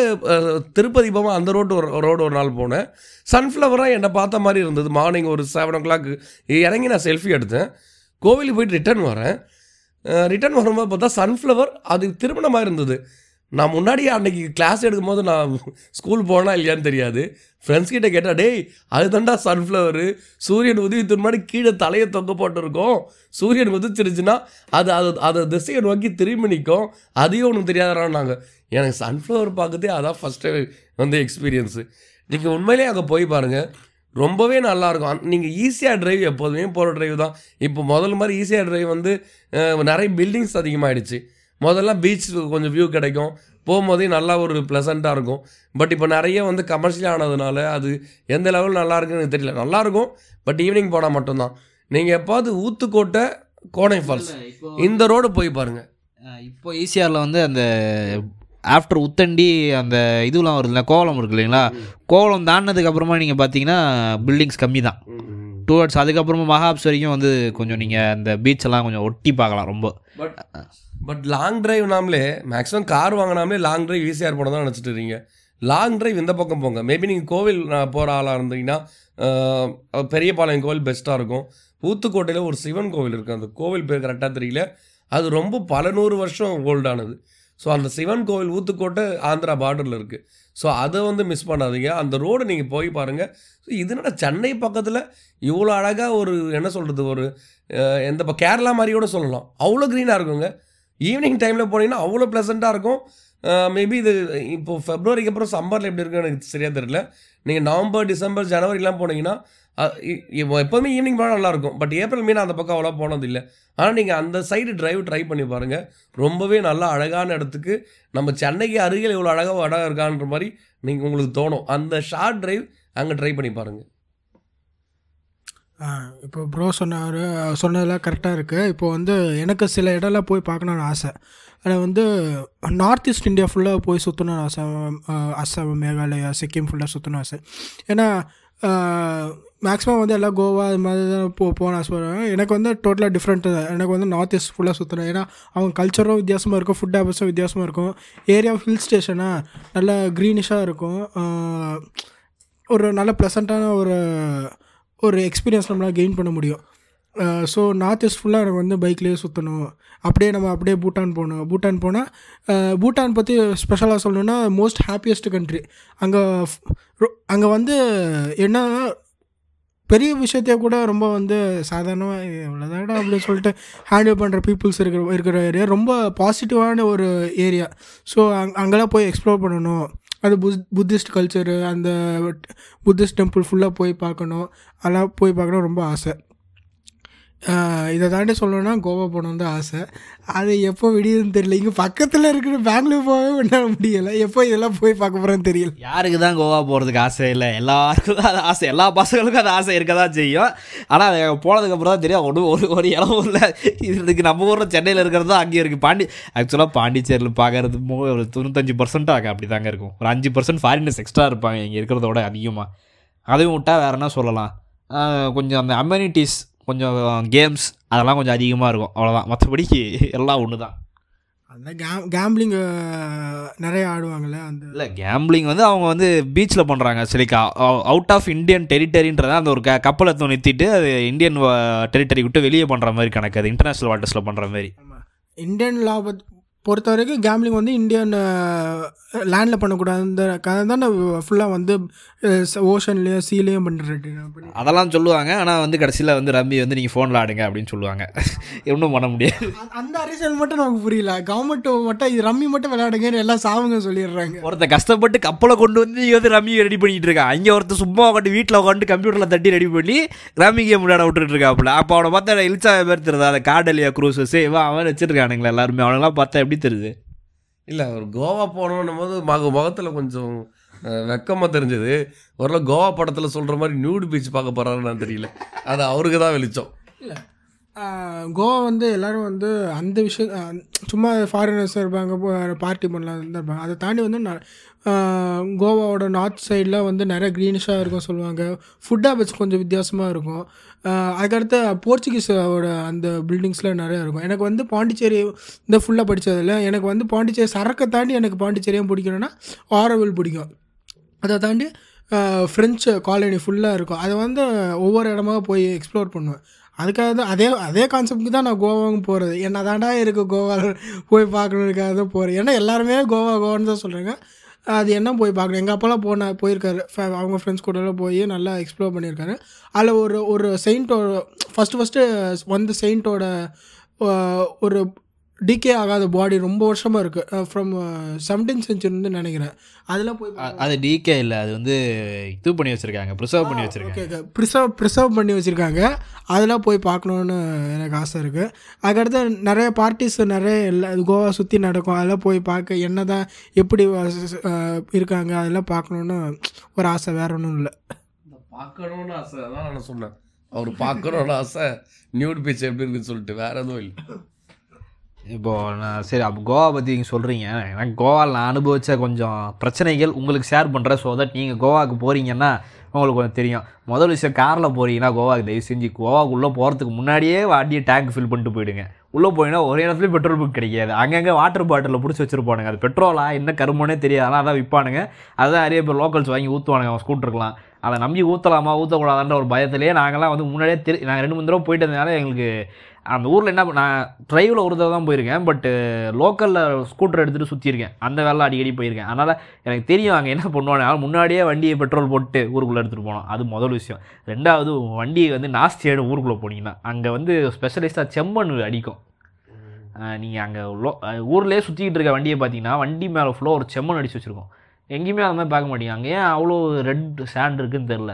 திருப்பதி போகாமல் அந்த ரோடு ஒரு ரோடு ஒரு நாள் போனேன். சன்ஃப்ளவராக என்னை பார்த்த மாதிரி இருந்தது. மார்னிங் ஒரு செவன் ஓ கிளாக் இறங்கி நான் செல்ஃபி எடுத்தேன். கோவிலுக்கு போயிட்டு ரிட்டர்ன் வரேன். ரிட்டர்ன் வரும்போது பார்த்தா சன்ஃப்ளவர் அது திருமணமாக இருந்தது. நான் முன்னாடியே அன்னைக்கு கிளாஸ் எடுக்கும்போது நான் ஸ்கூல் போனால் இல்லையான்னு தெரியாது. ஃப்ரெண்ட்ஸ் கிட்டே கேட்டால் டேய் அதுதாண்டா சன்ஃப்ளவரு சூரியன் உதவி முன்னாடி கீழே தலையை தொங்க போட்டிருக்கோம். சூரியன் உதிச்சிருச்சுன்னா அது அது அதை திசையை நோக்கி திரும்பி நிற்கும். அதையும் ஒன்றும் தெரியாதாங்க எனக்கு சன்ஃப்ளவர் பார்க்கதே அதான் ஃபஸ்ட்டு வந்து எக்ஸ்பீரியன்ஸு நீங்கள் உண்மையிலேயே அங்கே போய் பாருங்கள் ரொம்பவே நல்லாயிருக்கும் நீங்கள் ஈஸியாக டிரைவ் எப்போதுமே போகிற டிரைவ் தான். இப்போ முதல்ல மாதிரி ஈஸியாக டிரைவ் வந்து நிறைய பில்டிங்ஸ் அதிகமாகிடுச்சு முதல்ல பீச் கொஞ்சம் வியூ கிடைக்கும். போகும்போதே நல்லா ஒரு ப்ளசண்ட்டாக இருக்கும். பட் இப்போ நிறைய வந்து கமர்ஷியல் ஆனதுனால அது எந்த லெவல் நல்லா இருக்குன்னு எனக்கு தெரியல. நல்லாயிருக்கும் பட் ஈவினிங் போனால் மட்டும்தான். நீங்கள் எப்பாவது ஊத்துக்கோட்டை கோனை ஃபால்ஸ் இந்த ரோடு போய் பாருங்கள் இப்போ ஈசிஆரில் வந்து அந்த ஆஃப்டர் உத்தண்டி அந்த இதுலாம் வருதுல்ல கோலம் இருக்கு இல்லைங்களா? கோலம் தாண்டினதுக்கப்புறமா நீங்கள் பார்த்தீங்கன்னா பில்டிங்ஸ் கம்மி தான் டூவர்ட்ஸ் அதுக்கப்புறமா மகாப்ஸ் வரைக்கும் வந்து கொஞ்சம் நீங்கள் அந்த பீச் எல்லாம் கொஞ்சம் ஒட்டி பார்க்கலாம் ரொம்ப. பட் பட் லாங் டிரைவ் நாமளே மேக்ஸிமம் கார் வாங்கினாமலே லாங் டிரைவ் ஈஸியாக போன தான் நினச்சிட்டு இருக்கீங்க. லாங் டிரைவ் இந்த பக்கம் போங்க. மேபி நீங்கள் கோவில் போகிற ஆளாக இருந்தீங்கன்னா பெரியபாளையம் கோவில் பெஸ்ட்டாக இருக்கும். ஊத்துக்கோட்டையில் ஒரு சிவன் கோவில் இருக்குது அந்த கோவில் பேர் கரெக்டாக தெரியல. அது ரொம்ப பல நூறு வருஷம் ஓல்டானது ஸோ அந்த சிவன் கோவில் ஊத்துக்கோட்டை ஆந்திரா பார்டரில் இருக்குது ஸோ அதை வந்து மிஸ் பண்ணாதீங்க. அந்த ரோடு நீங்கள் போய் பாருங்கள் ஸோ இதனால் சென்னை பக்கத்தில் இவ்வளோ அழகாக ஒரு என்ன சொல்கிறது ஒரு எந்த இப்போ கேரளா மாதிரி கூட சொல்லலாம். அவ்வளோ க்ரீனாக இருக்குங்க. ஈவினிங் டைமில் போனீங்கன்னா அவ்வளோ ப்ளசண்ட்டாக இருக்கும். மேபி இது இப்போது ஃபெப்ரவரிக்கு அப்புறம் சம்மரில் எப்படி இருக்குன்னு எனக்கு சரியாக தெரியல. நீங்கள் நவம்பர் டிசம்பர் ஜனவரிலாம் போனீங்கன்னா எப்போதுமே ஈவினிங் போனால் நல்லாயிருக்கும். பட் ஏப்ரல் மீன் அந்த பக்கம் அவ்வளோ போனதில்லை. ஆனால் நீங்கள் அந்த சைடு டிரைவ் ட்ரை பண்ணி பாருங்கள் ரொம்பவே நல்லா அழகான இடத்துக்கு நம்ம சென்னைக்கு அருகில் இவ்வளோ அழகாக இடம் இருக்கான்ற மாதிரி நீங்கள் உங்களுக்கு தோணும். அந்த ஷார்ட் டிரைவ் அங்கே ட்ரை பண்ணி பாருங்கள் இப்போ ப்ரோ சொன்னார். சொன்னதெல்லாம் கரெக்டாக இருக்குது இப்போ வந்து எனக்கு சில இடம்லாம் போய் பார்க்கணுன்னு ஆசை. ஆனால் வந்து நார்த் ஈஸ்ட் இந்தியா ஃபுல்லாக போய் சுற்றணும்னு ஆசை. அஸ்ஸாம் மேகாலயா சிக்கிம் ஃபுல்லாக சுற்றணும் ஆசை. ஏன்னா மேக்ஸிமம் வந்து எல்லாம் கோவா அது மாதிரி தான் போ போனால் சொல்கிறேன் எனக்கு வந்து டோட்டலாக டிஃப்ரெண்ட் எனக்கு வந்து நார்த் ஈஸ்ட் ஃபுல்லாக சுற்றுறேன் ஏன்னா அவங்க கல்ச்சரும் வித்தியாசமாக இருக்கும் ஃபுட் ஹேபிட்ஸும் வித்தியாசமாக இருக்கும். ஏரியா ஹில் ஸ்டேஷனாக நல்லா க்ரீனிஷாக இருக்கும். ஒரு நல்ல ப்ளசண்ட்டான ஒரு ஒரு எக்ஸ்பீரியன்ஸ் நம்மளால் கெயின் பண்ண முடியும். ஸோ நார்த் ஈஸ்ட் ஃபுல்லாக எனக்கு வந்து பைக்லேயே சுற்றணும் அப்படியே நம்ம அப்படியே பூட்டான் போகணும். பூட்டான் போனால் பூட்டான் பற்றி ஸ்பெஷலாக சொல்லணுன்னா மோஸ்ட் ஹாப்பியஸ்ட் கண்ட்ரி அங்கே அங்கே வந்து என்னன்னா பெரிய விஷயத்தையே கூட ரொம்ப வந்து சாதாரணமாக இவ்வளோதாடா அப்படின்னு சொல்லிட்டு ஹேண்டில் பண்ணுற பீப்புள்ஸ் இருக்கிற இருக்கிற ஏரியா ரொம்ப பாசிட்டிவான ஒரு ஏரியா ஸோ அங் அங்கெல்லாம் போய் எக்ஸ்ப்ளோர் பண்ணணும். அது புத் புத்திஸ்ட் கல்ச்சரு அந்த புத்திஸ்ட் டெம்பிள் ஃபுல்லாக போய் பார்க்கணும். அதெல்லாம் போய் பார்க்கணும் ரொம்ப ஆசை. இதை தாண்டி சொல்லணும்னா கோவா போகணுன்னு தான் ஆசை. அது எப்போ விடியுதுன்னு தெரியல இங்கே பக்கத்தில் இருக்கிற பெங்களூர் போகவே பண்ண முடியலை. எப்போ இதெல்லாம் போய் பார்க்க போகிறேன்னு தெரியல. யாருக்கு தான் கோவா போகிறதுக்கு ஆசை இல்லை? எல்லாருக்கும் தான் அது ஆசை. எல்லா பசங்களுக்கும் அது ஆசை இருக்க தான் செய்யும். ஆனால் அது போனதுக்கப்புறம் தான் தெரியும். ஒன்றும் ஒரு ஒரு இடம் இல்லை. இதுக்கு நம்ம ஊரில் சென்னையில் இருக்கிறது தான் அங்கேயும் இருக்குது பாண்டி ஆக்சுவலாக பாண்டிச்சேரியில் பார்க்கறது ஒரு தொண்ணூத்தஞ்சு பர்சன்ட் ஆக அப்படி தாங்க இருக்கும். ஒரு அஞ்சு பர்சன்ட் ஃபாரினர்ஸ் எக்ஸ்ட்ரா இருப்பாங்க இங்கே இருக்கிறத விட அதிகமாக அதையும் விட்டால் வேறு என்ன சொல்லலாம்? கொஞ்சம் அந்த அம்யூனிட்டிஸ் கொஞ்சம் கேம்ஸ் அதெல்லாம் கொஞ்சம் அதிகமாக இருக்கும். அவ்வளோதான் மற்றபடிக்கு எல்லாம் ஒன்று தான் அந்த கேம் கேம்பிளிங் நிறைய ஆடுவாங்கள்ல அந்த இல்லை கேம்பிளிங் வந்து அவங்க வந்து பீச்சில் பண்ணுறாங்க சரிக்கா அவுட் ஆஃப் இந்தியன் டெரிட்டரின்றத அந்த ஒரு க கப்பலை நிறுத்திட்டு அது இந்தியன் டெரிட்டரி விட்டு வெளியே பண்ணுற மாதிரி கணக்கு. அது இன்டர்நேஷ்னல் வாட்டர்ஸில் பண்ணுற மாதிரி. இந்தியன் லா பொறுத்த வரைக்கும் கேம்லிங் வந்து இந்தியன் லேண்டில் பண்ணக்கூடாது கதை தானே ஃபுல்லாக வந்து ஓஷன்லேயும் சீலேயும் பண்ணுறது அதெல்லாம் சொல்லுவாங்க. ஆனால் வந்து கடைசியில் வந்து ரம்மி வந்து நீங்கள் ஃபோனில் ஆடுங்க அப்படின்னு சொல்லுவாங்க. ஒன்றும் பண்ண முடியாது. அந்த அரசியல் மட்டும் நமக்கு புரியல. கவர்மெண்ட் மட்டும் இது ரம்மி மட்டும் விளையாடுங்கன்னு எல்லாம் சாவுங்க சொல்லிடுறாங்க. ஒருத்தன் கஷ்டப்பட்டு கப்பலை கொண்டு வந்து இங்கே வந்து ரம்மி ரெடி பண்ணிட்டு இருக்கான். இங்கே ஒருத்தன் சும்மா உட்காந்து வீட்டில் உட்காந்து கம்ப்யூட்டரில் தட்டி ரெடி பண்ணி ரம்மி கேம் விளையாட விட்டுட்டு இருக்காப்புல. அப்போ அவனை பார்த்தா இல்சா பேர் தெரியுது அந்த கார்டலியா க்ரூசஸ் இவன் அவன் வச்சிருக்கானுங்களே எல்லாருமே. அவனெல்லாம் பார்த்தா எப்படி தெரியுது? இல்லை ஒரு கோவா போனோன்னும் போது மக முகத்தில் கொஞ்சம் வெக்கமாக தெரிஞ்சது. ஒரு கோவா படத்தில் சொல்கிற மாதிரி நியூடு பீச் பார்க்க போகிறாருன்னு தெரியல. அது அவருக்கு தான் வெளிச்சம். இல்லை. கோவா வந்து எல்லாரும் வந்து அந்த விஷயம் சும்மா ஃபாரினர்ஸ் இருப்பாங்க பார்ட்டி பண்ணலாம் இருப்பாங்க. அதை தாண்டி வந்து கோவாவோட நார்த் சைடெலாம் வந்து நிறைய க்ரீனிஷாக இருக்கும் சொல்லுவாங்க. ஃபுட் ஹேபிட்ஸ் கொஞ்சம் வித்தியாசமாக இருக்கும். அதுக்கடுத்து போர்ச்சுகீஸோட அந்த பில்டிங்ஸ்லாம் நிறையா இருக்கும். எனக்கு வந்து பாண்டிச்சேரி இந்த ஃபுல்லாக படித்ததில்ல எனக்கு வந்து பாண்டிச்சேரி சரக்கை தாண்டி எனக்கு பாண்டிச்சேரியும் பிடிக்கணும்னா ஆரோவில் பிடிக்கும். அதை தாண்டி ஃப்ரெஞ்சு காலனி ஃபுல்லாக இருக்கும். அதை வந்து ஒவ்வொரு இடமா போய் எக்ஸ்ப்ளோர் பண்ணுவேன். அதுக்காக தான் அதே அதே கான்செப்ட்க்கு தான் நான் கோவாவும் போகிறது என்ன தாண்டா இருக்குது கோவாவில் போய் பார்க்கணுக்காக தான் போகிறேன் ஏன்னா எல்லாருமே கோவா கோவான்னு தான் சொல்கிறாங்க அது என்ன போய் பார்க்கணும் எங்கள் அப்பாலாம் போன போயிருக்காரு. ஃப- அவங்க ஃப்ரெண்ட்ஸ் கூடலாம் போய் நல்லா எக்ஸ்ப்ளோர் பண்ணியிருக்காரு. அதில் ஒரு ஒரு செயின்ட்டோட ஃபஸ்ட்டு ஃபஸ்ட்டு வந்து செயின்ட்டோட ஒரு டிகே ஆகாத பாடி ரொம்ப வருஷமாக இருக்குது ஃப்ரம் செவன்டீன் சென்ச்சுரின்னு நினைக்கிறேன். அதில் போய் அது டிகே இல்லை. அது வந்து இது பண்ணி வச்சிருக்காங்க ப்ரிசர்வ் பண்ணி வச்சிருக்காங்க. ப்ரிசர்வ் ப்ரிசர்வ் பண்ணி வச்சுருக்காங்க. அதெல்லாம் போய் பார்க்கணுன்னு எனக்கு ஆசை இருக்குது அதுக்கடுத்து நிறைய பார்ட்டிஸ் நிறைய எல்லா கோவா சுற்றி நடக்கும். அதெல்லாம் போய் பார்க்க என்ன தான் எப்படி இருக்காங்க அதெல்லாம் பார்க்கணுன்னு ஒரு ஆசை. வேற ஒன்றும் இல்லை. பார்க்கணும்னு ஆசை அதான் நான் சொன்னேன். அவர் பார்க்கணும்னு ஆசை. நியூடு பீச் எப்படி இருக்குன்னு சொல்லிட்டு வேற எதுவும் இல்லை. இப்போது நான் சரி அப்போ கோவா பற்றி நீங்கள் சொல்கிறீங்க எனக்கு கோவாவில் நான் அனுபவித்த கொஞ்சம் பிரச்சனைகள் உங்களுக்கு ஷேர் பண்ணுறேன் ஸோ தட் நீங்கள் கோவாவுக்கு போகிறீங்கன்னா உங்களுக்கு கொஞ்சம் தெரியும். முதல் விஷயம் காரில் போகிறீங்கன்னா கோவாக்கு தயவு செஞ்சு கோவாக்குள்ளே போகிறதுக்கு முன்னாடியே வாட்டியை டேங்க் ஃபில் பண்ணிட்டு போயிடுங்க. உள்ளே போயிங்கன்னா ஒரே இடத்துலையும் பெட்ரோல் பங்க் கிடைக்காது. அங்கங்கே வாட்டர் பாட்டிலில் பிடிச்சி வச்சிருப்பானுங்க. அது பெட்ரோலா என்ன கருமனே தெரியாது. ஆனால் அதான் விற்பானுங்க அதுதான் நிறைய பேர் லோக்கல்ஸ் வாங்கி ஊற்றுவானுங்க அவன் ஸ்கூட்டருக்கலாம் அதை நம்பி ஊற்றலாமா ஊற்றக்கூடாதான்ற ஒரு பயத்திலேயே நாங்கள்லாம் வந்து முன்னாடியே தெரி நாங்கள் ரெண்டு மூணு தடவை போயிட்டதுனால எங்களுக்கு அந்த ஊரில் என்ன நான் ட்ரைவில் ஒரு தடவை தான் போயிருக்கேன் பட்டு லோக்கலில் ஸ்கூட்டர் எடுத்துகிட்டு சுற்றியிருக்கேன் அந்த வேலை அடிக்கடி போயிருக்கேன். அதனால் எனக்கு தெரியும் அங்கே என்ன பண்ணுவாங்க. முன்னாடியே வண்டியை பெட்ரோல் போட்டு ஊருக்குள்ளே எடுத்துகிட்டு போனோம். அது முதல் விஷயம். ரெண்டாவது வண்டியை வந்து நாஸ்தி ஆகிடும் ஊருக்குள்ளே போனீங்கன்னா. அங்கே வந்து ஸ்பெஷலிஸ்ட்டாக செம்மண் அடிக்கும். நீங்கள் அங்கே லோ ஊர்லேயே சுற்றிக்கிட்டு இருக்க வண்டியை பார்த்தீங்கன்னா வண்டி மேலே ஃபுல்லாக ஒரு செம்மண் அடிச்சு வச்சுருக்கோம். எங்கேயுமே அந்த மாதிரி பார்க்க மாட்டீங்க. அங்கே ஏன் அவ்வளோ ரெட் சாண்ட் இருக்குதுன்னு தெரில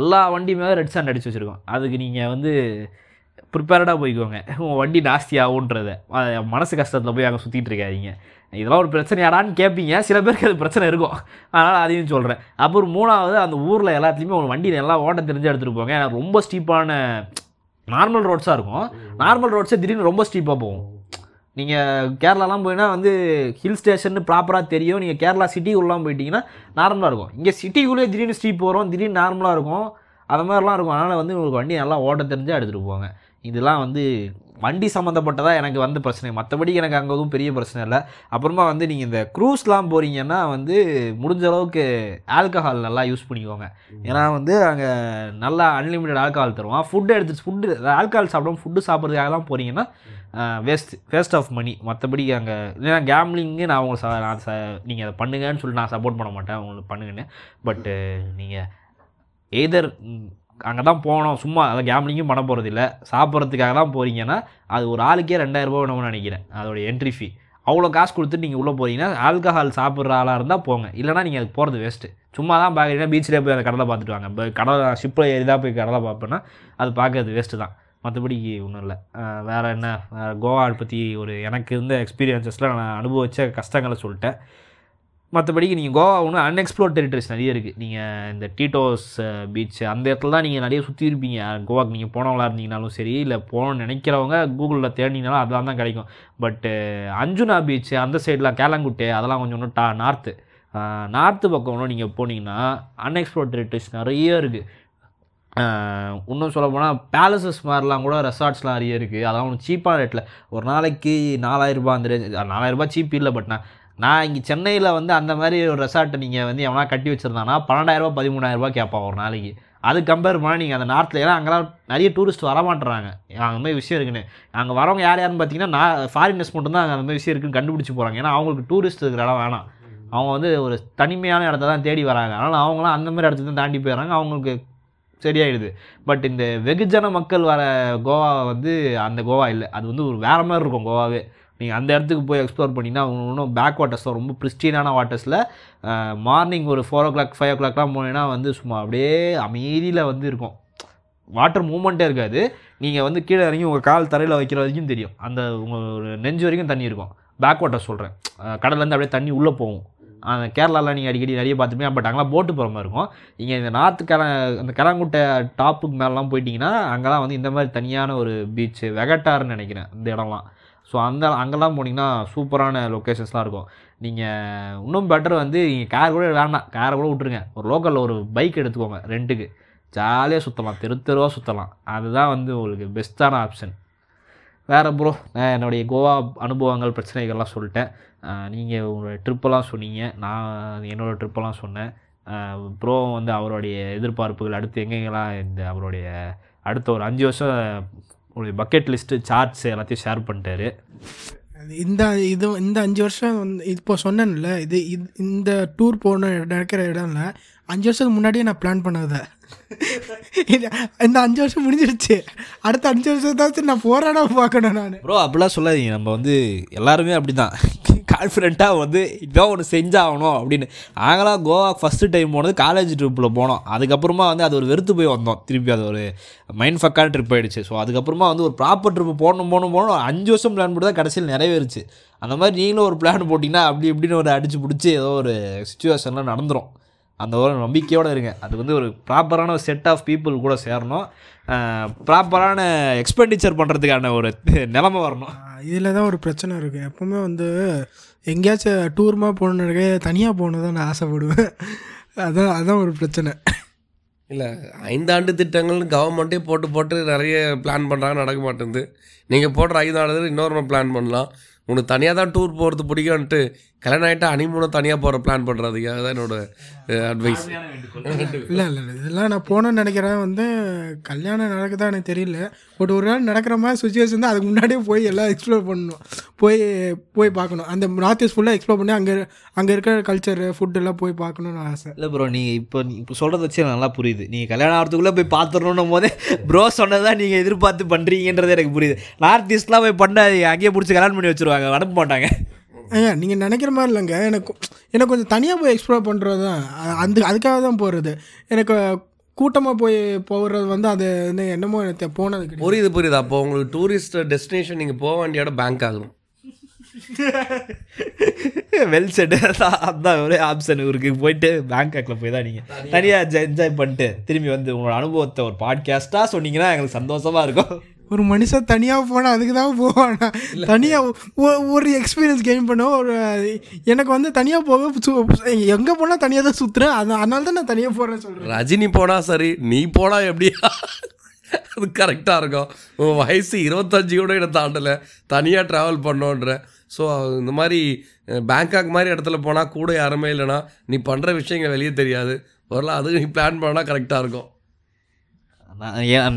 எல்லா வண்டி மேலே ரெட் சாண்ட் அடித்து வச்சுருக்கோம். அதுக்கு நீங்கள் வந்து ப்ரிப்பேர்டாக போய்க்கோங்க. உங்கள் வண்டி நாஸ்தி ஆகுன்றத மனசு கஷ்டத்தில் போய் அங்கே சுற்றிட்டு இருக்காதீங்க. இதெல்லாம் ஒரு பிரச்சனையாடான்னு கேட்பீங்க சில பேருக்கு அது பிரச்சனை இருக்கும். அதனால் அதையும் சொல்கிறேன் அப்புறம் மூணாவது அந்த ஊரில் எல்லாத்துலேயுமே ஒரு வண்டி நல்லா ஓட்ட தெரிஞ்சு எடுத்துகிட்டு போங்க. ஏன்னா ரொம்ப ஸ்டீப்பான நார்மல் ரோட்ஸாக இருக்கும். நார்மல் ரோட்ஸே திடீர்னு ரொம்ப ஸ்டீப்பாக போகும். நீங்கள் கேரளாலாம் போயின்னா வந்து ஹில் ஸ்டேஷன் ப்ராப்பராக தெரியும். நீங்கள் கேரளா சிட்டிக்குள்ளலாம் போயிட்டீங்கன்னா நார்மலாக இருக்கும். இங்கே சிட்டிக்குள்ளேயே திடீர்னு ஸ்டீப் வரும். திடீர்னு நார்மலாக இருக்கும். அது மாதிரிலாம் இருக்கும். அதனால் வந்து உங்களுக்கு வண்டி நல்லா ஓட்ட தெரிஞ்சு எடுத்துகிட்டு போங்க. இதெல்லாம் வந்து வண்டி சம்மந்தப்பட்டதாக எனக்கு வந்த பிரச்சனை. மற்றபடி எனக்கு அங்கே எதுவும் பெரிய பிரச்சனை இல்லை. அப்புறமா வந்து நீங்கள் இந்த க்ரூஸ்லாம் போகிறீங்கன்னா வந்து முடிஞ்ச அளவுக்கு ஆல்கஹால் நல்லா யூஸ் பண்ணிக்கோங்க. ஏன்னா வந்து அங்கே நல்லா அன்லிமிட்டட் ஆல்கஹால் தருவான். ஃபுட்டு எடுத்து ஃபுட்டு ஆல்கஹால் சாப்பிடாம ஃபுட்டு சாப்பிட்றதுக்காகலாம் போகிறீங்கன்னா வேஸ்ட் வேஸ்ட் ஆஃப் மணி மற்றபடி அங்கே ஏன்னா கேம்லிங்கு நான் உங்களுக்கு ச நான் ச நீங்கள் அதை பண்ணுங்கன்னு சொல்லி நான் சப்போர்ட் பண்ண மாட்டேன். உங்களுக்கு பண்ணுங்கன்னு. பட்டு நீங்கள் எய்தர் அங்கே தான் போனோம். சும்மா அதை கேம்லிங்கும் பண்ண போகிறது இல்லை சாப்பிட்றதுக்காக தான் போகிறீங்கன்னா அது ஒரு ஆளுக்கே ரெண்டாயிரரூபா வேணும்னு நினைக்கிறேன் அதோட என்ட்ரி ஃபீ அவ்வளோ காசு கொடுத்துட்டு நீங்கள் உள்ளே போகிறீங்கன்னா ஆல்கஹால் சாப்பிட்ற ஆளாக இருந்தால் போங்க. இல்லைனா நீங்கள் அதுக்கு போகிறது வேஸ்ட்டு சும்மா தான் பார்க்குறீங்கன்னா பீச்சில் போய் அந்த கடலை பார்த்துட்டு வாங்க. இப்போ கடலை ஷிப்பில் ஏறி தான் போய் கடலை பார்ப்பேன்னா அது பார்க்கறது வேஸ்ட்டு தான். மற்றபடி ஒன்றும் இல்லை. வேறு என்ன? கோவா பற்றி ஒரு எனக்கு இருந்த எக்ஸ்பீரியன்ஸஸில் நான் அனுபவித்த கஷ்டங்களை சொல்லிட்டேன். மற்றபடிக்கு நீங்கள் கோவா ஒன்று அன்எக்ஸ்ப்ளோர் டெரிட்டரிஸ் நிறைய இருக்குது நீங்கள் இந்த டீட்டோஸ் பீச் அந்த இடத்துல தான் நீங்கள் நிறைய சுற்றி இருப்பீங்க. கோவாக்கு நீங்கள் போனவங்களா இருந்தீங்கனாலும் சரி இல்லை போகணும்னு நினைக்கிறவங்க கூகுளில் தேடினீங்கனாலும் அதெல்லாம் தான் கிடைக்கும். பட்டு அஞ்சுனா பீச் அந்த சைடெலாம் கேலங்குட்டே அதெல்லாம் கொஞ்சம் ஒன்று டா நார்த்து நார்த்து பக்கம் ஒன்று நீங்கள் போனீங்கன்னா அன்எக்ஸ்ப்ளோர் டெரிட்டரிஸ் நிறைய இருக்குது இன்னும் சொல்ல போனால் பேலசஸ் மாதிரிலாம் கூட ரெசார்ட்ஸ்லாம் நிறைய இருக்குது அதெல்லாம் ஒன்று சீப்பான ரேட்டில் ஒரு நாளைக்கு நாலாயிரரூபா அந்த ரேஞ்ச் நாலாயிரரூபா சீப் இல்லை பட் நான் நான் இங்கே சென்னையில் வந்து அந்த மாதிரி ஒரு ரெசார்ட்டை நீங்கள் வந்து எவனா கட்டி வச்சுருந்தானா பன்னெண்டாயிரரூபா பதிமூணாயிரரூபா கேட்பான் ஒரு நாளைக்கு. அது கம்பேர் பண்ணால் நீங்கள் அந்த நார்த்தில் ஏன்னா அங்கெல்லாம் நிறைய டூரிஸ்ட் வரமாட்டுறாங்க. அந்த மாதிரி விஷயம் இருக்குன்னு. அங்கே வரவங்க யார் யாருன்னு பார்த்தீங்கன்னா நான் ஃபாரினர்ஸ் மட்டும் தான் அங்கே அந்த மாதிரி விஷயம் இருக்குன்னு கண்டுபிடிச்சி போகிறாங்க ஏன்னா அவங்களுக்கு டூரிஸ்ட் இருக்கிற இடம் வேணாம். அவங்க வந்து ஒரு தனிமையான இடத்த தான் தேடி வராங்க. அதனால் அவங்களாம் அந்த மாதிரி இடத்துக்கு தான் தாண்டி போயிடுறாங்க. அவங்களுக்கு சரியாயிடுது. பட் இந்த வெகுஜன மக்கள் வர கோவா வந்து அந்த கோவா இல்லை. அது வந்து ஒரு வேறு மாதிரி இருக்கும் கோவாவே. நீங்கள் அந்த இடத்துக்கு போய் எக்ஸ்ப்ளோர் பண்ணிங்கன்னா இன்னும் பேக் வாட்டர்ஸ் ரொம்ப பிரிஸ்டீனான வாட்டர்ஸில் மார்னிங் ஒரு ஃபோர் ஓ கிளாக் ஃபைவ் ஓ கிளாக்லாம் போனீங்கன்னா வந்து சும்மா அப்படியே அமைதியில் வந்து இருக்கும். வாட்டர் மூமெண்ட்டே இருக்காது. நீங்கள் வந்து கீழே இறங்கி உங்கள் கால் தரையில் வைக்கிற வரைக்கும் தெரியும். அந்த உங்கள் ஒரு நெஞ்சு வரைக்கும் தண்ணி இருக்கும். பேக் வாட்டர் சொல்கிறேன் கடல்லேருந்து அப்படியே தண்ணி உள்ளே போகும். அந்த கேரளாவில் நீங்கள் அடிக்கடி நிறைய பார்த்துப்பீங்க பட் அங்கெல்லாம் போட்டு போகிற மாதிரி இருக்கும். இங்கே இந்த நார்த்து கர அந்த கரங்குட்டை டாப்புக்கு மேலெலாம் போயிட்டிங்கன்னா அங்கெல்லாம் வந்து இந்த மாதிரி தனியான ஒரு பீச்சு வெகட்டார்னு நினைக்கிறேன் இந்த இடம்லாம். ஸோ அந்த அங்கெல்லாம் போனீங்கன்னா சூப்பரான லொக்கேஷன்ஸ்லாம் இருக்கும். நீங்கள் இன்னும் பெட்டர் வந்து நீங்கள் கார் கூட வேண்டாம் காரை கூட விட்ருங்க ஒரு லோக்கலில் ஒரு பைக் எடுத்துக்கோங்க ரெண்ட்டுக்கு ஜாலியாக சுற்றலாம் தெரு தெருவாக சுற்றலாம் அதுதான் வந்து உங்களுக்கு பெஸ்ட்டான ஆப்ஷன் வேறு ப்ரோ நான் என்னுடைய கோவா அனுபவங்கள் பிரச்சனைகள்லாம் சொல்லிட்டேன். நீங்கள் உங்களோட ட்ரிப்பெல்லாம் சொன்னீங்க. நான் என்னோடய ட்ரிப்பெல்லாம் சொன்னேன். ப்ரோ வந்து அவருடைய எதிர்பார்ப்புகள் அடுத்து எங்கெங்கெல்லாம் இந்த அவருடைய அடுத்த ஒரு அஞ்சு வருஷம் உங்களுடைய பக்கெட் லிஸ்ட்டு சார்ட்ஸ் எல்லாத்தையும் ஷேர் பண்ணிட்டாரு. இந்த இது இந்த அஞ்சு வருஷம் வந்து இப்போ சொன்னேன்ல இது இது இந்த டூர் போன நடக்கிற இடம்ல அஞ்சு வருஷத்துக்கு முன்னாடியே நான் பிளான் பண்ணதை. இது- இந்த அஞ்சு வருஷம் முடிஞ்சிருச்சு. அடுத்த அஞ்சு வருஷத்தாச்சும் நான் போராட பார்க்கணும் நான். ப்ரோ அப்படிலாம் சொல்லாதீங்க. நம்ம வந்து எல்லாருமே அப்படி தான் கான்ஃபிடென்ட்டாக வந்து இதான் ஒன்று செஞ்சாகணும் அப்படின்னு. நாங்களாம் கோவா ஃபஸ்ட்டு டைம் போனது காலேஜ் ட்ரிப்பில் போனோம். அதுக்கப்புறமா வந்து அது ஒரு வெறுத்து போய் வந்தோம். திருப்பி அது ஒரு மைண்ட் ஃபக்கான ட்ரிப் ஆகிடுச்சு ஸோ அதுக்கப்புறமா வந்து ஒரு ப்ராப்பர் ட்ரிப் போகணும் போகணும் போகணும். அஞ்சு வருஷம் பிளான் போட்டு தான் கடைசியில் நிறைவேறுச்சு. அந்த மாதிரி நீங்களும் ஒரு பிளான் போட்டிங்கன்னா அப்படி இப்படின்னு ஒரு அடிச்சு பிடிச்சி ஏதோ ஒரு சுச்சுவேஷன்லாம் நடந்துரும். அந்த ஒரு நம்பிக்கையோடு இருங்க. அது வந்து ஒரு ப்ராப்பரான ஒரு செட் ஆஃப் பீப்புள் கூட சேரணும். ப்ராப்பரான எக்ஸ்பெண்டிச்சர் பண்ணுறதுக்கான ஒரு நிலமை வரணும். இதில் தான் ஒரு பிரச்சனை இருக்குது எப்போவுமே வந்து எங்கேயாச்சும் டூர்மா போகணுன்னு தனியாக போகணும் தான் நான் ஆசைப்படுவேன். அதான் அதான் ஒரு பிரச்சனை. இல்லை ஐந்தாண்டு திட்டங்கள்னு கவர்மெண்ட்டே போட்டு போட்டு நிறைய பிளான் பண்ணுறாங்க நடக்க மாட்டேங்குது. நீங்கள் போடுற ஐந்தாண்டு இன்னொரு பிளான் பண்ணலாம். உனக்கு தனியாக தான் டூர் போகிறது பிடிக்கும்ன்ட்டு கல்யாணம் ஆகிட்டா அனிமூனை தனியாக போகிற பிளான் பண்ணுறதுக்கு அதுதான் என்னோட அட்வைஸ் இல்லை இல்லை இல்லை. இதெல்லாம் நான் போகணுன்னு நினைக்கிறேன். வந்து கல்யாணம் நடக்குதா எனக்கு தெரியல. பட் ஒரு நாள் நடக்கிற மாதிரி சுச்சுவேஷன் தான் அதுக்கு முன்னாடியே போய் எல்லாம் எக்ஸ்ப்ளோர் பண்ணணும். போய் போய் பார்க்கணும். அந்த நார்த் ஈஸ்ட் ஃபுல்லாக எக்ஸ்ப்ளோர் பண்ணி அங்கே அங்கே இருக்கிற கல்ச்சர் ஃபுட் எல்லாம் போய் பார்க்கணுன்னு ஆசை. இல்லை ப்ரோ நீங்கள் இப்போ இப்போ சொல்கிறத வச்சு நல்லா புரியுது. நீங்கள் கல்யாணம் ஆகிறதுக்குள்ளே போய் பார்த்துடணும் போதே ப்ரோ சொன்னதான் நீங்கள் எதிர்பார்த்து பண்ணுறீங்கன்றது எனக்கு புரியுது. நார்த் ஈஸ்ட்லாம் போய் பண்ண அங்கேயே பிடிச்சி கல்யாணம் பண்ணி வச்சுருவாங்க. அனுப்ப மாட்டாங்க. ஏங்க நீங்கள் நினைக்கிற மாதிரி இல்லைங்க. எனக்கு எனக்கு கொஞ்சம் தனியாக போய் எக்ஸ்ப்ளோர் பண்ணுறது தான். அந்த அதுக்காக தான் போகிறது எனக்கு கூட்டமாக போய் போகிறது வந்து அது வந்து என்னமோ எனக்கு போனது புரியுது புரியுது. அப்போ உங்களுக்கு டூரிஸ்ட் டெஸ்டினேஷன் நீங்கள் போக வேண்டிய இடம் பேங்க் ஆகணும் வெல் செட் அதான் ஒரே ஆப்ஷன் இவருக்கு போயிட்டு பேங்காக்ல போய் தான் நீங்கள் தனியாக என்ஜாய் பண்ணிட்டு திரும்பி வந்து உங்களோட அனுபவத்தை ஒரு பாட்காஸ்ட்டாக சொன்னீங்கன்னா எங்களுக்கு சந்தோஷமாக இருக்கும். ஒரு மனுஷன் தனியாக போனால் அதுக்கு தான் போவானா தனியாக ஒரு எக்ஸ்பீரியன்ஸ் கெயின் பண்ண ஒரு எனக்கு வந்து தனியாக போக எங்கே போனால் தனியாக தான் சுற்றுறேன் அது அதனால தான் நான் தனியாக போகிறேன்னு சொல்கிறேன் ரஜினி போனா சரி நீ போனா எப்படியா அது கரெக்டாக இருக்கும். உன் வயசு இருபத்தஞ்சு கூட என்னை தாண்டலை. தனியாக ட்ராவல் பண்ணோன்ற. ஸோ இந்த மாதிரி பேங்காக் மாதிரி இடத்துல போனால் கூட யாருமே இல்லைன்னா நீ பண்ணுற விஷயங்கள் வெளியே தெரியாது. வரலாம் அது நீ பிளான் பண்ணால் கரெக்டாக இருக்கும்.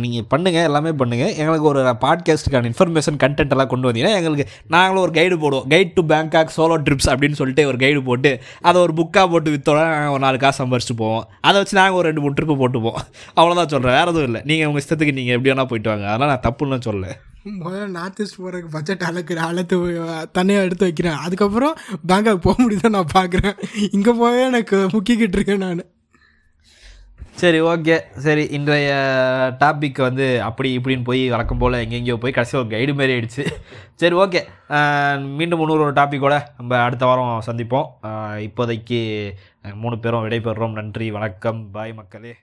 நீங்கள் பண்ணுங்கள் எல்லாமே பண்ணுங்கள் எங்களுக்கு ஒரு பாட்காஸ்ட்டுக்கான இன்ஃபர்மேஷன் கண்டென்ட் எல்லாம் கொண்டு வந்தீங்கன்னா எங்களுக்கு நாங்களும் ஒரு கைடு போடுவோம். Guide to Bangkok solo trips அப்படின்னு சொல்லிட்டு ஒரு கைடு போட்டு அதை ஒரு புக்காக போட்டு விற்றோட நாங்கள் ஒரு நாலு காசு சம்பாரிச்சிட்டு போவோம். அதை வச்சு நாங்கள் ஒரு ரெண்டு மூணு ட்ரிப்பு போட்டுப்போம். அவ்வளோதான் சொல்கிறேன் வேறு எதுவும் இல்லை. நீங்கள் உங்கள் இஷ்டத்துக்கு நீங்கள் எப்படி வேணால் போயிட்டு வாங்க. அதெல்லாம் நான் தப்புன்னு சொல்லலை. முதல்ல நார்த் ஈஸ்ட் போகிறதுக்கு பட்ஜெட் அளக்குறேன் அளத்து தனியாக எடுத்து வைக்கிறேன். அதுக்கப்புறம் பேங்காக் போக முடியுதா நான் பார்க்குறேன் இங்கே போகவே எனக்கு முக்கிக்கிட்டு இருக்கேன் நான். சரி ஓகே. சரி இன்றைய டாபிக் வந்து அப்படி இப்படின்னு போய் வழக்கம் போல் எங்கெங்கேயோ போய் கடைசியாக ஒரு கைடு மாரி ஆயிடுச்சு. சரி ஓகே. மீண்டும் இன்னொரு ஒரு டாப்பிக்கோட நம்ம அடுத்த வாரம் சந்திப்போம். இப்போதைக்கு மூணு பேரும் விடைபெறுறோம். நன்றி வணக்கம். பாய் மக்களே.